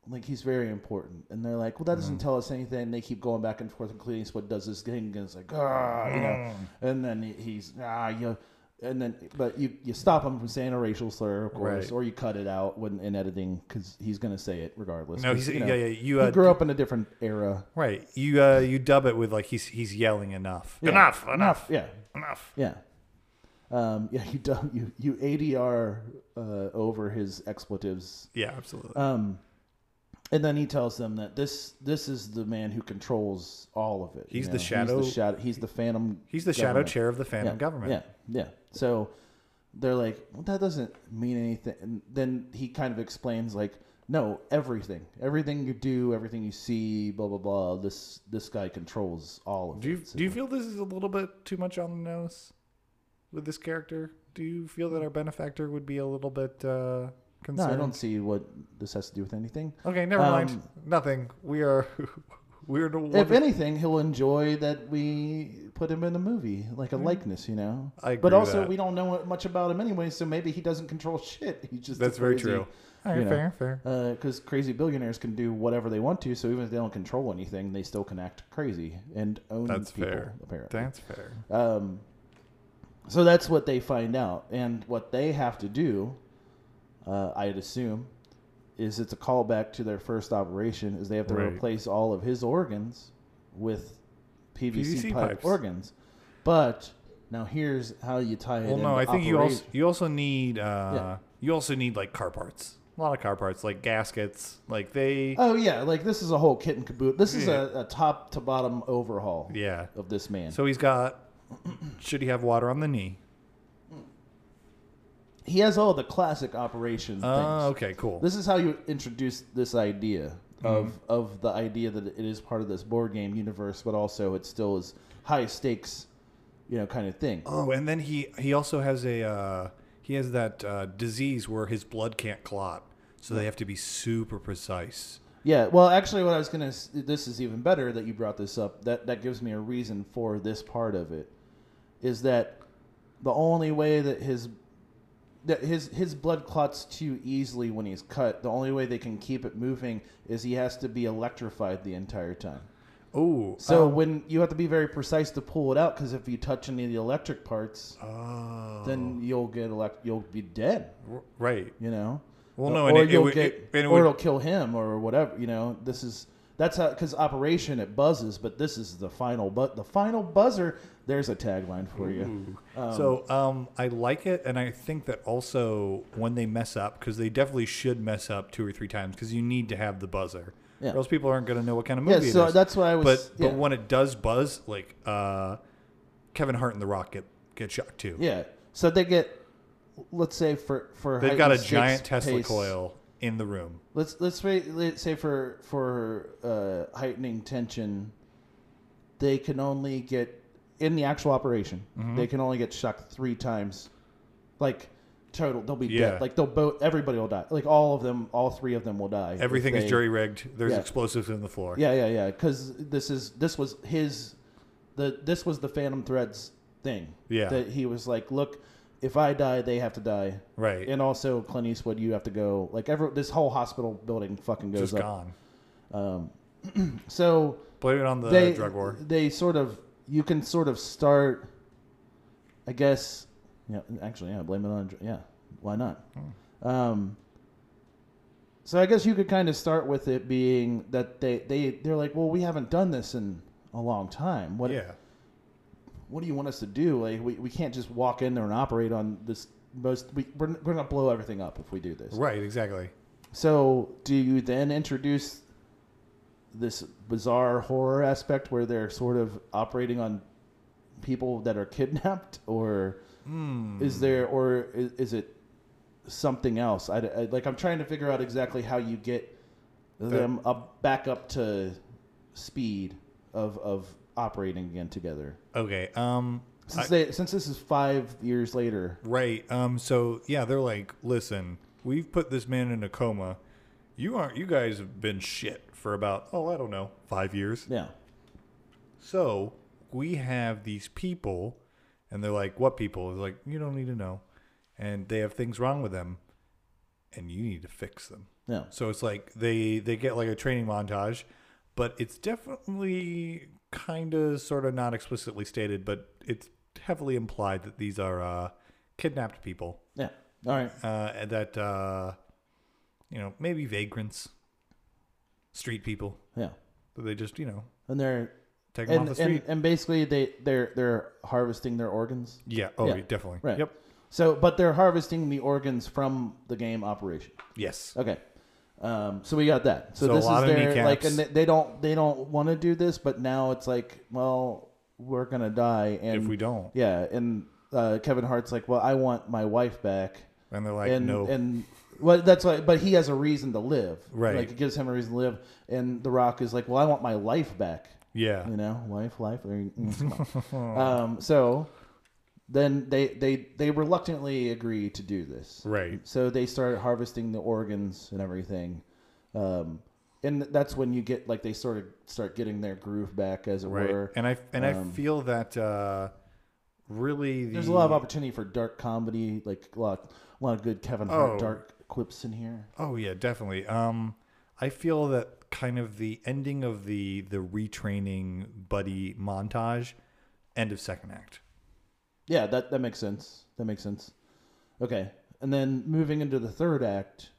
"Like he's very important," and they're like, "Well, that doesn't tell us anything." And they keep going back and forth, and Clint Eastwood does this thing, and it's like, "Ah," you know, and then he, he's ah, you know. And then, but you, you stop him from saying a racial slur, of course, Right. or you cut it out when in editing because he's going to say it regardless. No, 'cause, he's you know, yeah, yeah. You he uh, grew up in a different era. right. You uh, you dub it with like he's he's yelling enough. Yeah. Enough, enough, Yeah, enough. yeah, um, yeah. You do, you you ADR uh, over his expletives, Yeah, absolutely. um, and then he tells them that this this is the man who controls all of it. you He's the shadow- He's the shadow. He's the phantom. he's the shadow chair of the Phantom yeah, government. Yeah, yeah. So they're like, well, that doesn't mean anything. And then he kind of explains like. No, everything, everything you do, everything you see, blah blah blah. This this guy controls all of Do you it. So- do you feel this is a little bit too much on the nose with this character? Do you feel that our benefactor would be a little bit uh, No. I don't see what this has to do with anything. Okay, never mind. Um, Nothing. We are we're the If anything, he'll enjoy that we put him in a movie, like a likeness, you know. I agree but also, that. we don't know much about him anyway, so maybe he doesn't control shit. He's just That's very crazy- true. Right, you know, fair, fair. Because crazy billionaires can do whatever they want to, so even if they don't control anything, they still can act crazy and own That's people. fair. Apparently, That's fair. Um, so that's what they find out, and what they have to do, uh, I'd assume, is it's a callback to their first operation. Is they have to Right. replace all of his organs with PVC, PVC pipe pipes. organs. But now here's how you tie it. Well, no, I think you also you also need uh, Yeah. you also need like car parts. A lot of car parts, like gaskets. Like they, Oh yeah, like this is a whole kit and caboodle. This is Yeah. a, a top to bottom overhaul yeah. of this man. So he's got. Should he have water on the knee? He has all the classic operation Oh, things. okay, cool. This is how you introduce this idea of Mm-hmm. of the idea that it is part of this board game universe, but also it still is high stakes, you know, kind of thing. Oh, and then he he also has a uh, he has that uh, disease where his blood can't clot, so they have to be super precise. Yeah. Well, actually, what I was gonna this is even better that you brought this up. That that gives me a reason for this part of it, is that the only way that his that his his blood clots too easily when he's cut. The only way they can keep it moving is he has to be electrified the entire time. Oh, So um, when you have to be very precise to pull it out, because if you touch any of the electric parts, oh, then you'll get elect, you'll be dead. r- right. You know. Well, no, or and it- it you'll would- get, it- and it or would- it'll kill him, or whatever. You know, this is that's how because operation it buzzes, but this is the final but the final buzzer. There's a tagline for you. Um, so um, I like it, and I think that also when they mess up, because they definitely should mess up two or three times, because you need to have the buzzer, Yeah. or else people aren't going to know what kind of movie. yeah, so it is. that's why I was. but yeah. but when it does buzz, like uh, Kevin Hart and The Rock get get shocked too. yeah, so they get, let's say for for They've got a giant Tesla pace- coil in the room. Let's let's, ra- let's say for for uh, heightening tension, they can only get in the actual operation. Mm-hmm. They can only get shocked three times, like total. They'll be Yeah. dead. Like they'll both. Everybody will die. Like all of them. All three of them will die. Everything is jury rigged. There's Yeah. explosives in the floor. Yeah, yeah, yeah. Because this is this was his, the this was the Phantom Threads thing. Yeah. That he was like, look, if I die, they have to die. Right. And also Clint Eastwood, you have to go. Like every this whole hospital building fucking goes Just up. gone. So Blame it on the they drug war. they sort of you can sort of start. I guess. Yeah. Actually, yeah. Blame it on. Yeah. Why not? Hmm. Um. So I guess you could kind of start with it being that they they they're like, well, we haven't done this in a long time. What yeah. What do you want us to do? Like, we, we can't just walk in there and operate on this most. We, we're, we're going to blow everything up if we do this. Right. Exactly. So, do you then introduce this bizarre horror aspect where they're sort of operating on people that are kidnapped, or Hmm. is there, or is, is it something else? I, I- like. I'm trying to figure out exactly how you get them up back up to speed of of operating again together. Okay. Um. Since, they, since this is five years later, Right. Um. So yeah, they're like, listen, we've put this man in a coma. You aren't. You guys have been shit for about oh I don't know five years. yeah, So we have these people, and they're like, what people? It's like you don't need to know, and they have things wrong with them, and you need to fix them. yeah, So it's like they they get like a training montage, but it's definitely kind of sort of not explicitly stated, but it's heavily implied that these are uh, kidnapped people yeah. All right, uh, and that uh, you know maybe vagrants, street people yeah, that they just you know and they're take them and, off the and street. and basically they they're they're harvesting their organs. yeah. Oh, yeah. definitely. Right. Yep. So, but they're harvesting the organs from the game operation. Yes. Okay. Um, so we got that. So, So a this lot is of their like, kneecaps. and they, they don't they don't want to do this, but now it's like, well, we're gonna die, and if we don't, yeah, and uh, Kevin Hart's like, well, I want my wife back, and they're like, and no. and well, that's why, but he has a reason to live, Right. Like it gives him a reason to live, and The Rock is like, well, I want my life back, yeah. you know, life, life. there- mm, come on. um, so then they they they reluctantly agree to do this, Right. so they start harvesting the organs and everything. Um, and that's when you get like they sort of start getting their groove back, as it Right. were. And I and I Um, feel that uh, really the, There's a lot of opportunity for dark comedy, like a lot, a lot of good Kevin Hart Oh. dark quips in here. Oh yeah, definitely. Um, I feel that kind of the ending of the the retraining buddy montage, end of second act. Yeah, that that makes sense. That makes sense. Okay, and then moving into the third act,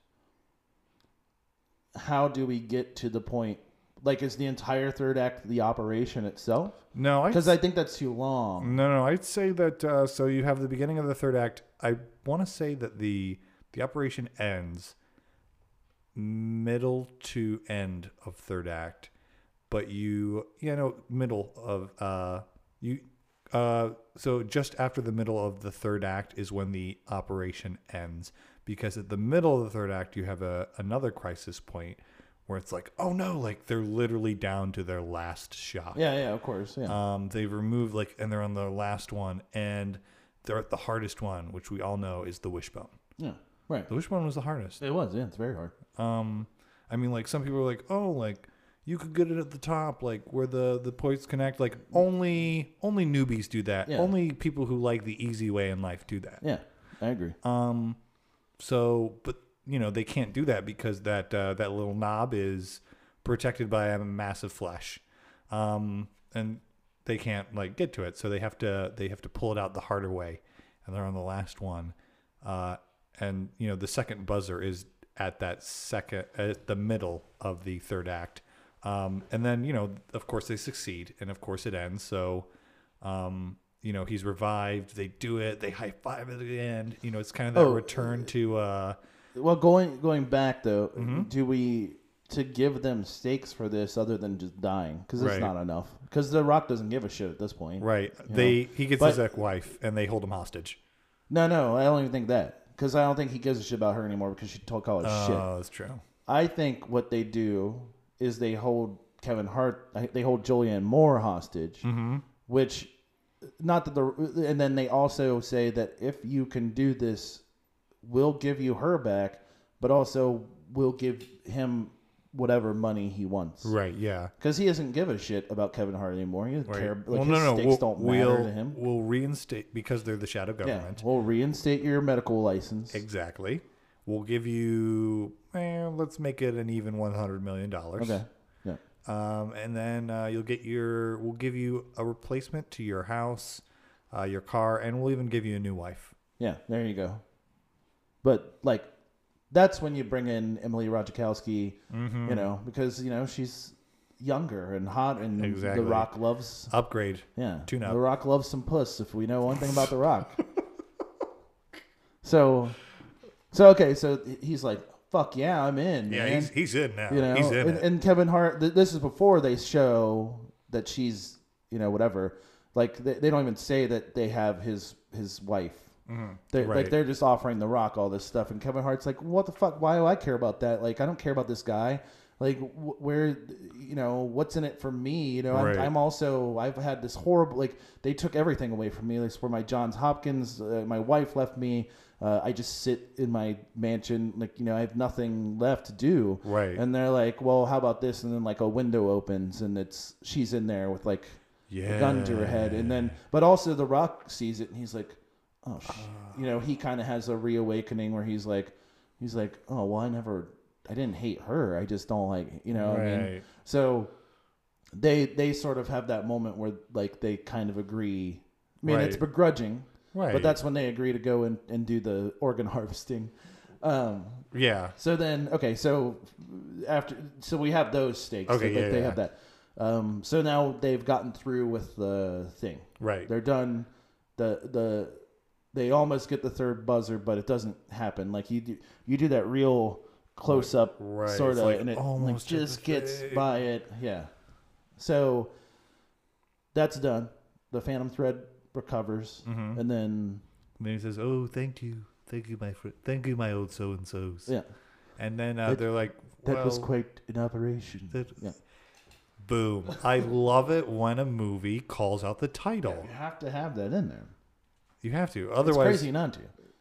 how do we get to the point? Like, is the entire third act the operation itself? No, I Because I think that's too long. no no. I'd say that. Uh, so you have the beginning of the third act. I want to say that the the operation ends middle to end of third act, but you you know middle of uh you uh so just after the middle of the third act is when the operation ends because at the middle of the third act you have a another crisis point where it's like oh no like they're literally down to their last shot Yeah, yeah, of course. Yeah, um, they've removed like, and they're on the last one, and they're at the hardest one, which we all know is the wishbone. yeah, right. The wishbone was the hardest. It was. Yeah, it's very hard. Um, I mean, like some people are like, oh, like you could get it at the top, like where the the points connect. Like only only newbies do that. Yeah. Only people who like the easy way in life do that. Yeah, I agree. Um, so, but you know they can't do that because that uh, that little knob is protected by a massive flesh, um, and they can't like get to it. So they have to they have to pull it out the harder way, and they're on the last one. Uh, and you know the second buzzer is at that second at the middle of the third act. Um, and then you know of course they succeed, and of course it ends. So um, you know, he's revived. They do it. They high five at the end. You know, it's kind of that Oh, return to. uh Well, going going back though, Mm-hmm. do we to give them stakes for this other than just dying? Because it's Right. not enough. Because The Rock doesn't give a shit at this point. Right. They he gets his ex-wife and they hold him hostage. No, no, I don't even think that. Because I don't think he gives a shit about her anymore because she told her Oh, shit. that's true. I think what they do is they hold Kevin Hart, they hold Julianne Moore hostage, Mm-hmm. which, not that the, and then they also say that if you can do this, we'll give you her back, but also we'll give him whatever money he wants. Right. Yeah. Because he doesn't give a shit about Kevin Hart anymore. He doesn't Right. care. Like, well, his no, no. stakes We'll, don't we'll, matter to him. we'll reinstate because they're the shadow Yeah, government. we'll reinstate your medical license. Exactly. We'll give you. Eh, let's make it an even one hundred million dollars. Okay. Yeah. Um, and then uh, you'll get your. We'll give you a replacement to your house, uh, your car, and we'll even give you a new wife. Yeah. There you go. But like, that's when you bring in Emily Ratajkowski. Mm-hmm. You know, because you know she's younger and hot, and Exactly. The Rock loves. Upgrade. Yeah. Tune up. The Rock loves some puss. If we know one thing about The Rock. so, so okay. So he's like, "Fuck yeah, I'm in." Yeah, man." he's he's in now. you know, he's in and, and Kevin Hart. Th- this is before they show that she's, you know, whatever. Like they, they don't even say that they have his his wife. They're like Mm-hmm. They're just offering The Rock all this stuff, and Kevin Hart's like, "What the fuck? Why do I care about that? Like, I don't care about this guy. Like, where, you know, what's in it for me? You know, Right. I'm, I'm also I've had this horrible like they took everything away from me. Like, where my Johns Hopkins, uh, my wife left me. Uh, I just sit in my mansion, like you know, I have nothing left to do. Right. And they're like, "Well, how about this?" And then like a window opens, and it's she's in there with like a gun to her head, and then but also the Rock sees it, and he's like, "Oh, sh-. you know," he kind of has a reawakening where he's like, he's like, "Oh, well, I never, I didn't hate her, I just don't like, you know." what I mean, Right. so they they sort of have that moment where like they kind of agree. I mean, it's begrudging, Right. but that's when they agree to go and, and do the organ harvesting. Um, yeah. so then, okay, so after, so we have those stakes. Okay, like, yeah, they yeah. have that. Um, so now they've gotten through with the thing. Right. They're done. The the they almost get the third buzzer, but it doesn't happen. Like you do, you do that real close up Right, sort it's of, like and it almost at just gets by it. Yeah. So that's done. The Phantom Thread recovers, Mm-hmm. and then And then he says, "Oh, thank you, thank you, my friend, thank you, my old so and so's." yeah, And then uh, That- they're like, that was quite an operation. that- yeah. Boom! I love it when a movie calls out the title. You have to have that in there. You have to, It's otherwise, crazy not to.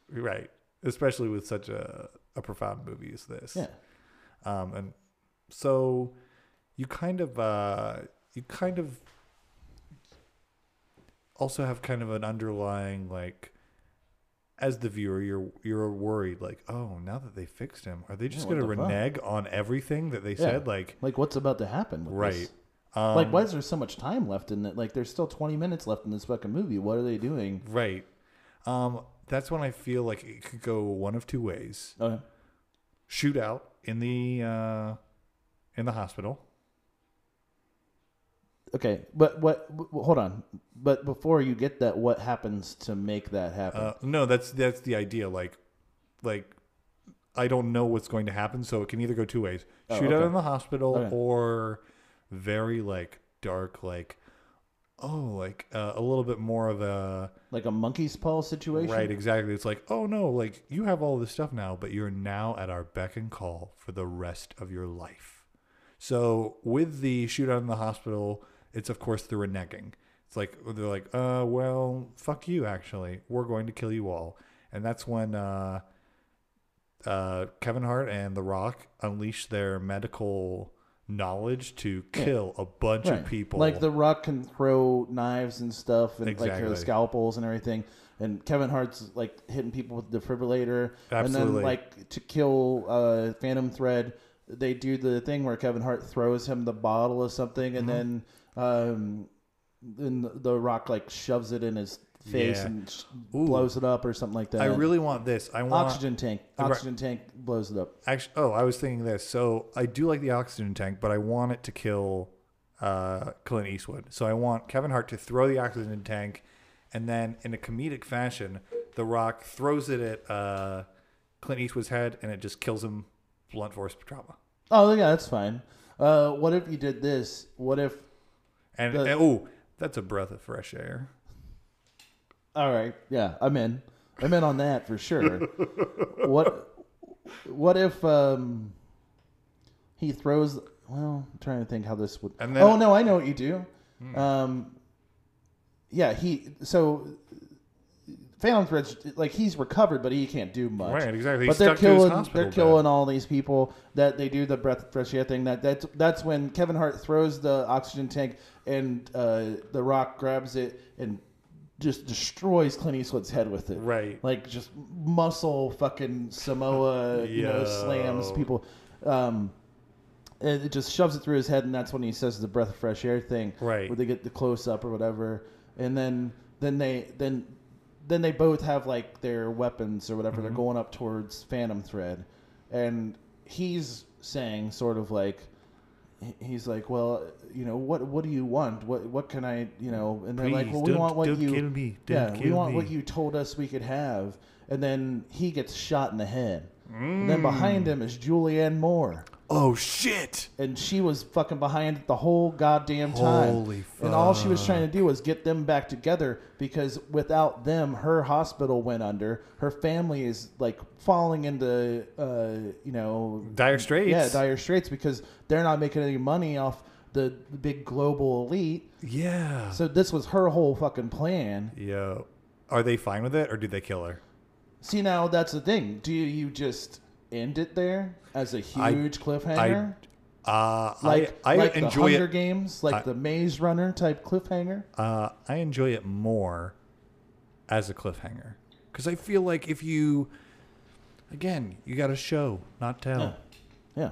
right? Especially with such a, a profound movie as this. Yeah. Um, and so you kind of uh, you kind of also have kind of an underlying like as the viewer you're you're worried like oh now that they fixed him are they just Yeah, going to the fuck? renege on everything that they said like Like, what's about to happen? With right This? um, like, why is there so much time left in it? Like, there's still 20 minutes left in this fucking movie. What are they doing? right um that's when I feel like it could go one of two ways Okay. shootout in the uh in the hospital Okay, but what? Hold on. But before you get that, what happens to make that happen? Uh, no, that's that's the idea. Like, like I don't know what's going to happen, so it can either go two ways: Oh, shoot out in the hospital, Okay. or very like dark, like oh, like uh, a little bit more of a like a monkey's paw situation? right. Exactly. It's like oh no, like you have all this stuff now, but you're now at our beck and call for the rest of your life. So with the shootout in the hospital, it's of course the reneging. It's like they're like, uh, well, fuck you. Actually, we're going to kill you all, and that's when uh, uh, Kevin Hart and The Rock unleash their medical knowledge to kill a bunch Right. of people. Like The Rock can throw knives and stuff, and like Exactly. uh, scalpels and everything. And Kevin Hart's like hitting people with the defibrillator, and then like to kill uh, Phantom Thread, they do the thing where Kevin Hart throws him the bottle or something, and then um, then the- the Rock like shoves it in his face Yeah. and sh- Ooh. blows it up or something like that. I really want this. I want oxygen tank. Right. Oxygen tank blows it up. Actually, oh, I was thinking this. So I do like the oxygen tank, but I want it to kill uh, Clint Eastwood. So I want Kevin Hart to throw the oxygen tank, and then in a comedic fashion, The Rock throws it at uh, Clint Eastwood's head, and it just kills him. Blunt force trauma. Oh yeah, that's fine. Uh, what if you did this? What if? And, and- oh, that's a breath of fresh air. All right, yeah, I'm in. I'm in on that for sure. what? What if um, he throws? Well, I'm trying to think how this would. And then- oh no, I know what you do. Um, yeah, he so Phantom Thread's like he's recovered, but he can't do much. Right, exactly. But He's they're stuck to his killing, hospital they're bed. killing all these people. That they do the breath fresh air thing. That that's that's when Kevin Hart throws the oxygen tank and uh, the Rock grabs it and just destroys Clint Eastwood's head with it. Right. Like just muscle fucking Samoa, you know, Yo. slams people. Um, and it just shoves it through his head, and that's when he says the breath of fresh air thing, Right. Where they get the close up or whatever, and then then they then then they both have like their weapons or whatever. They're Mm-hmm. going up towards Phantom Thread, and he's saying sort of like he's like, well, you know, what what do you want? What what can I, you know? And they're like, well, we want what you me. yeah, we want what you told us we could have. And then he gets shot in the head. And Mm. then behind him is Julianne Moore Oh shit! and she was fucking behind it the whole goddamn time. Holy fuck. And all she was trying to do was get them back together because without them, her hospital went under. Her family is like falling into, uh, you know, Dire straits. yeah, dire straits because they're not making any money off the big global elite. Yeah. So this was her whole fucking plan. Yeah. are they fine with it, or did they kill her? See, now that's the thing. Do you just end it there as a huge cliffhanger? Uh, like I, I like enjoy the Hunger it. Games, like I- the Maze Runner type cliffhanger. Uh, I enjoy it more as a cliffhanger because I feel like if you, again, you got to show, not tell. Yeah. Yeah,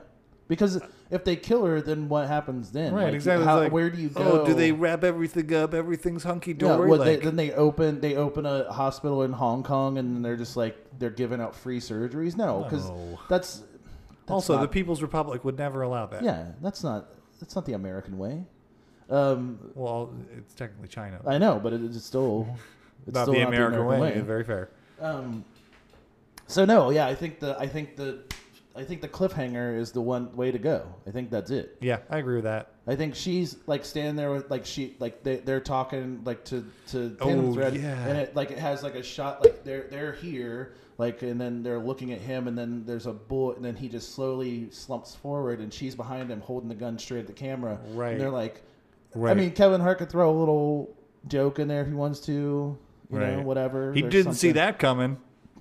because if they kill her, then what happens then? Right, Like, exactly. how- It's like, where do you go? Oh, do they wrap everything up? Everything's hunky Yeah, dory. well, like, then they open they open a hospital in Hong Kong, and then they're just like they're giving out free surgeries. No, because No. that's, that's also, the not- People's Republic would never allow that. yeah, that's not that's not the American way. Um, Well, it's technically China. I know, but it is still it's not still the American, way. Very fair. Um, so no, yeah, I think the I think the I think the cliffhanger is the one way to go. I think that's it. Yeah, I agree with that. I think she's like standing there with like she like they they're talking like to to Oh, Thread, yeah. and it like it has like a shot like they're they're here like and then they're looking at him and then there's a bullet and then he just slowly slumps forward and she's behind him holding the gun straight at the camera. Right. And they're like, I mean, Kevin Hart could throw a little joke in there if he wants to, you know, whatever. He There's didn't see that coming.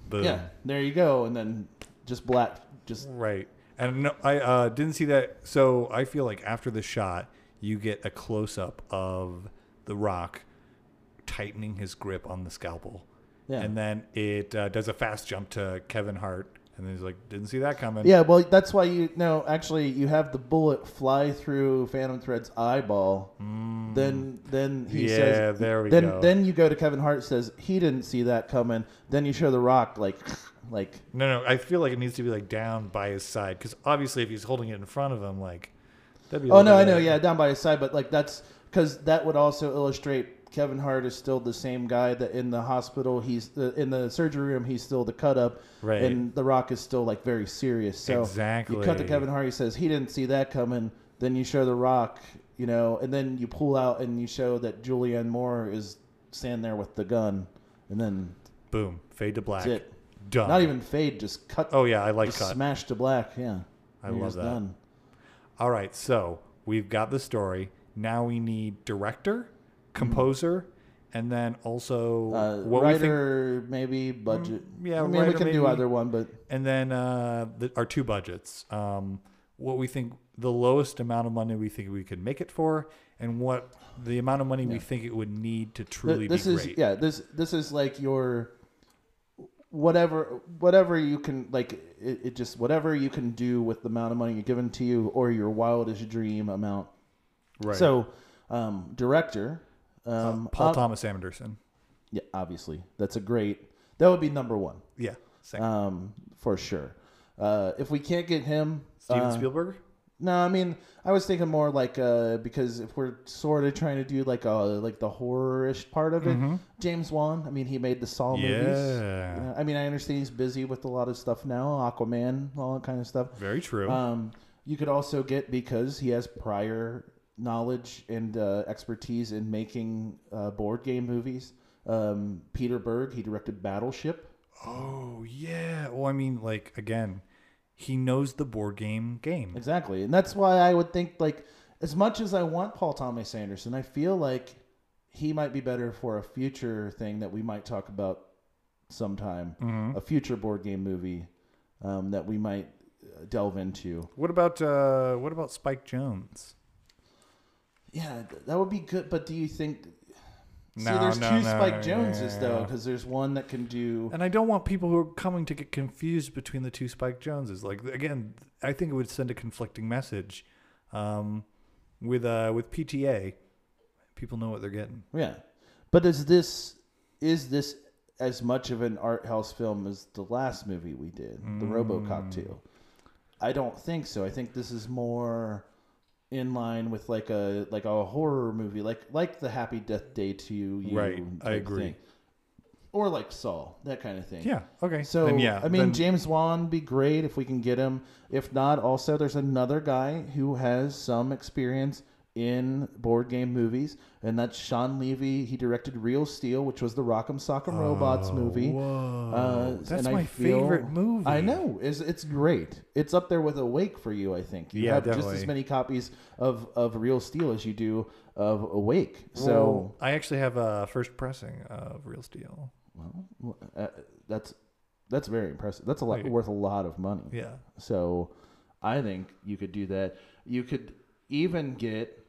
Boom. Yeah, there you go, and then just black, just Right. And no, I uh, didn't see that. So I feel like after the shot, you get a close up of The Rock tightening his grip on the scalpel. yeah, And then it uh, does a fast jump to Kevin Hart. And then he's like, didn't see that coming. yeah. Well, that's why you no, actually, you have the bullet fly through Phantom Thread's eyeball. Then, then he Mm. Yeah, says, there we then, go. Then you go to Kevin Hart says he didn't see that coming. Then you show The Rock like, like No, no. I feel like it needs to be like down by his side. Because obviously, if he's holding it in front of him, like, that'd be Oh no, I know. Yeah, down by his side, but like that's because that would also illustrate Kevin Hart is still the same guy that in the hospital. He's uh, in the surgery room. He's still the cut up, Right. And The Rock is still like very serious. So you cut to Kevin Hart. He says he didn't see that coming. Then you show The Rock, you know, and then you pull out and you show that Julianne Moore is standing there with the gun, and then Boom. Fade to black. that's it. Done. Not even fade, just cut. Oh, yeah. I like cut. smash to black. Yeah, I love that. Done. All right, so we've got the story. Now we need director, composer, and then also Uh, what we think, writer, maybe budget. yeah, I mean, we writer, can do maybe. either one, but and then uh, the, our two budgets. Um, what we think the lowest amount of money we think we could make it for, and what the amount of money we think it would need to th- truly this be is great. yeah. This this is like your whatever whatever you can like it, it just whatever you can do with the amount of money you're given to you or your wildest dream amount. Right. So, um, director, um, Paul ob- Thomas Anderson. yeah, obviously that's a great. That would be number one, Yeah. Same. um, for sure. Uh, if we can't get him, Steven uh, Spielberg. No, I mean, I was thinking more like uh, because if we're sort of trying to do like a like the horror-ish part of it, James Wan. I mean, he made the Saw movies. Mm-hmm. Yeah. Uh, I mean, I understand he's busy with a lot of stuff now, Aquaman, all that kind of stuff. Very true. Um, you could also get because he has prior knowledge and uh, expertise in making uh, board game movies. Um, Peter Berg, he directed Battleship. oh yeah. Well, I mean, like again, he knows the board game game. Exactly, and that's why I would think like as much as I want Paul Thomas Anderson, I feel like he might be better for a future thing that we might talk about sometime, Mm-hmm. a future board game movie um, that we might uh, delve into. What about uh, what about Spike Jones? Yeah, that would be good. But do you think? See, No, there's no, two no, Spike Joneses yeah, though, because there's one that can do. And I don't want people who are coming to get confused between the two Spike Joneses. Like again, I think it would send a conflicting message. Um, with uh, with PTA, people know what they're getting. Yeah, but is this is this as much of an art house film as the last movie we did, the Mm. RoboCop two? I don't think so. I think this is more in line with like a like a horror movie, like like the Happy Death Day to You. Right, I agree. thing. Or like Saw, that kind of thing. Yeah. Okay. So Then, yeah. I mean, then- James Wan be great if we can get him. If not, also there's another guy who has some experience in board game movies, and that's Shawn Levy. He directed Real Steel, which was the Rock'em Sock'em Robots Oh, movie. Whoa. Uh, That's my feel- favorite movie. I know. It's, it's great. It's up there with Awake for you, I think. You Yeah, have just as many copies of, of Real Steel as you do of Awake. So, I actually have a first pressing of Real Steel. well, uh, that's that's very impressive. That's a lot Okay. worth a lot of money. Yeah. So I think you could do that. You could even get,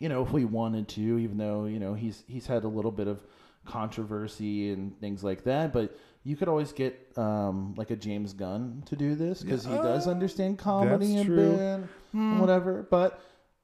you know, if we wanted to, even though you know he's he's had a little bit of controversy and things like that, but you could always get um, like a James Gunn to do this because he does Uh, understand comedy that's and true. and whatever. But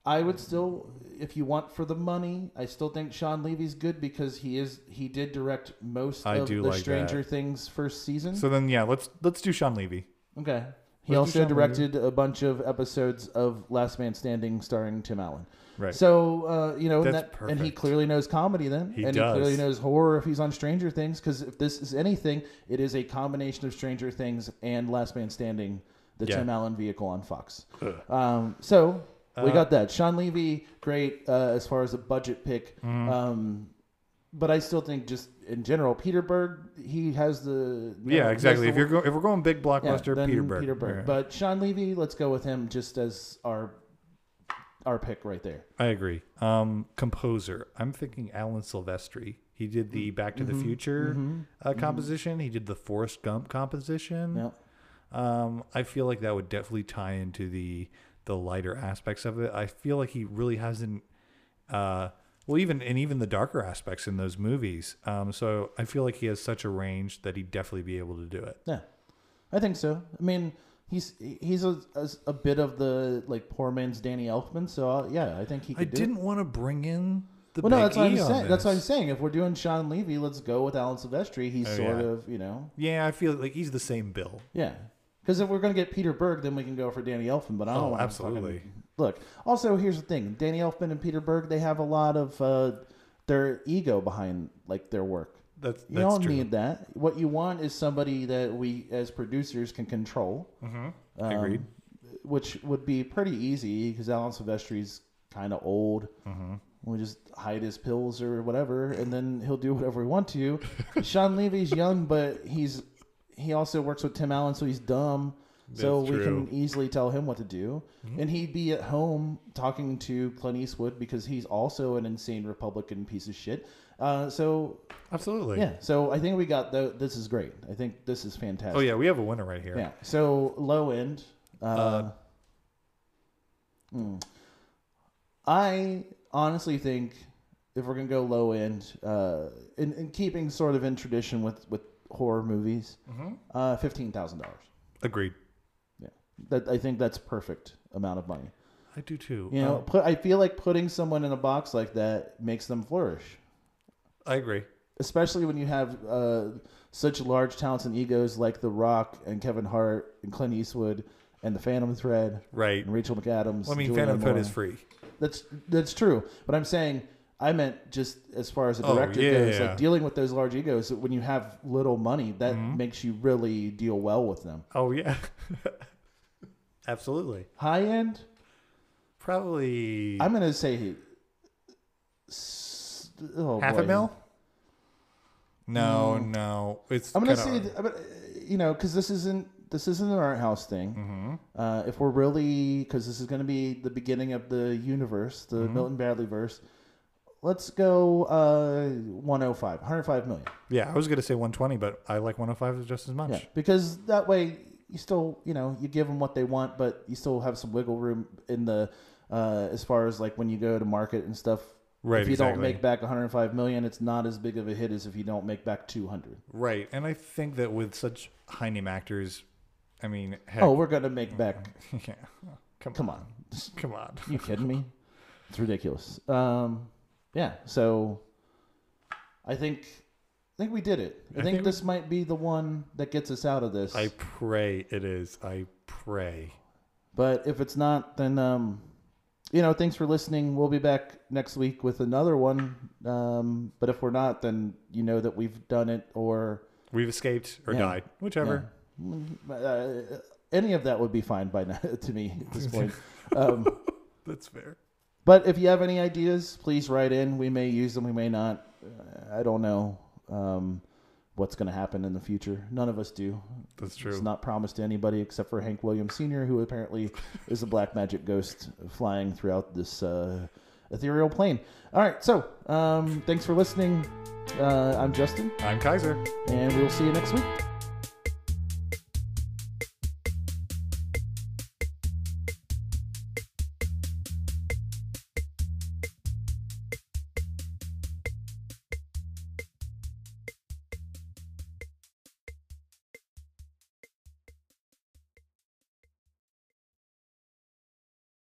I would still, if you want for the money, I still think Shawn Levy's good because he is he did direct most I of do the like Stranger that. Things first season. So then, yeah, let's let's do Shawn Levy. Okay. He Let's do also Shawn directed a bunch of episodes of Last Man Standing starring Tim Allen. Right. So, uh, you know, and, that, and he clearly knows comedy then. He and does. he clearly knows horror if he's on Stranger Things. Because if this is anything, it is a combination of Stranger Things and Last Man Standing, the Yeah. Tim Allen vehicle on Fox. Um, so, we Uh, got that. Shawn Levy, great uh, as far as a budget pick. Mm-hmm. Um, but I still think, just in general, Peter Berg, he has the. you know, yeah, exactly. the If you're go- if we're going big blockbuster, then Peter Berg. Peter Berg. Yeah. But Shawn Levy, let's go with him just as our our pick right there. I agree. Um, composer. I'm thinking Alan Silvestri. He did the Back to the Future uh, composition. He did the Forrest Gump composition. Yeah. Um, I feel like that would definitely tie into the the lighter aspects of it. I feel like he really hasn't. Uh, well, even and even the darker aspects in those movies. Um, so I feel like he has such a range that he'd definitely be able to do it. Yeah, I think so. I mean, he's he's a, a, a bit of the like poor man's Danny Elfman. So uh, yeah, I think he. Could I do didn't want to bring in the. Well, no, that's what I'm E on saying. That's what I'm saying. If we're doing Shawn Levy, let's go with Alan Silvestri. He's Oh, sort yeah. of you know Yeah, I feel like he's the same bill. yeah. Because if we're gonna get Peter Berg, then we can go for Danny Elfman. But I don't Oh, wanna absolutely. fucking- look, also here's the thing: Danny Elfman and Peter Berg, they have a lot of uh, their ego behind like their work. That's You don't true. need that. What you want is somebody that we, as producers, can control. Mhm. Um, Agreed. Which would be pretty easy because Alan Silvestri's kind of old. Mm-hmm. We just hide his pills or whatever, and then he'll do whatever we want to. Shawn Levy's young, but he's he also works with Tim Allen, so he's dumb. So That's we can easily tell him what to do, and he'd be at home talking to Clint Eastwood because he's also an insane Republican piece of shit. Uh, so Absolutely. yeah, so I think we got the. This is great. I think this is fantastic. Oh yeah, we have a winner right here. Yeah. So low end. Uh, Uh, hmm. I honestly think if we're gonna go low end, uh, in, in keeping sort of in tradition with with horror movies, Mm-hmm. uh, fifteen thousand dollars. Agreed. That I think that's perfect amount of money. I do too. You know, Um, put I feel like putting someone in a box like that makes them flourish. I agree. especially when you have uh, such large talents and egos like The Rock and Kevin Hart and Clint Eastwood and the Phantom Thread Right. and Rachel McAdams. Well, I mean, Phantom Thread is free. That's that's true, but I'm saying I meant just as far as a Oh, director yeah, goes, yeah. like dealing with those large egos. When you have little money, that Mm-hmm. makes you really deal well with them. Oh yeah. Absolutely. High end, Probably I'm gonna say s- oh half boy. a mil. No, no. It's. I'm gonna kinda- say, th- but, uh, you know, because this isn't this isn't an art house thing. Mhm. Uh, if we're really, because this is going to be the beginning of the universe, the Mm-hmm. Milton Bradley verse, let's go uh, 105, 105 million. Yeah, I was gonna say 120, but I like 105 just as much. Yeah, because that way you still, you know, you give them what they want, but you still have some wiggle room in the uh, as far as like when you go to market and stuff. Right, If you don't make back 105 million, it's not as big of a hit as if you don't make back 200. Right, and I think that with such high name actors, I mean, heck, Oh, we're gonna make back. yeah, come, Come on, come on. you kidding me? It's ridiculous. Um, yeah. So I think I think we did it. I, I think, think this might be the one that gets us out of this. I pray it is. I pray. But if it's not, then um, you know, thanks for listening. We'll be back next week with another one. Um, but if we're not, then you know that we've done it or We've escaped or Yeah. died, whichever. yeah. Uh, any of that would be fine by now to me at this point. um, That's fair. but if you have any ideas, please write in. We may use them, we may not. Uh, I don't know um, what's going to happen in the future. None of us do. That's true. It's not promised to anybody except for Hank Williams Sr., who apparently is a black magic ghost flying throughout this uh, ethereal plane. All right, so um, thanks for listening. Uh, I'm Justin, I'm Kaiser. and we'll see you next week.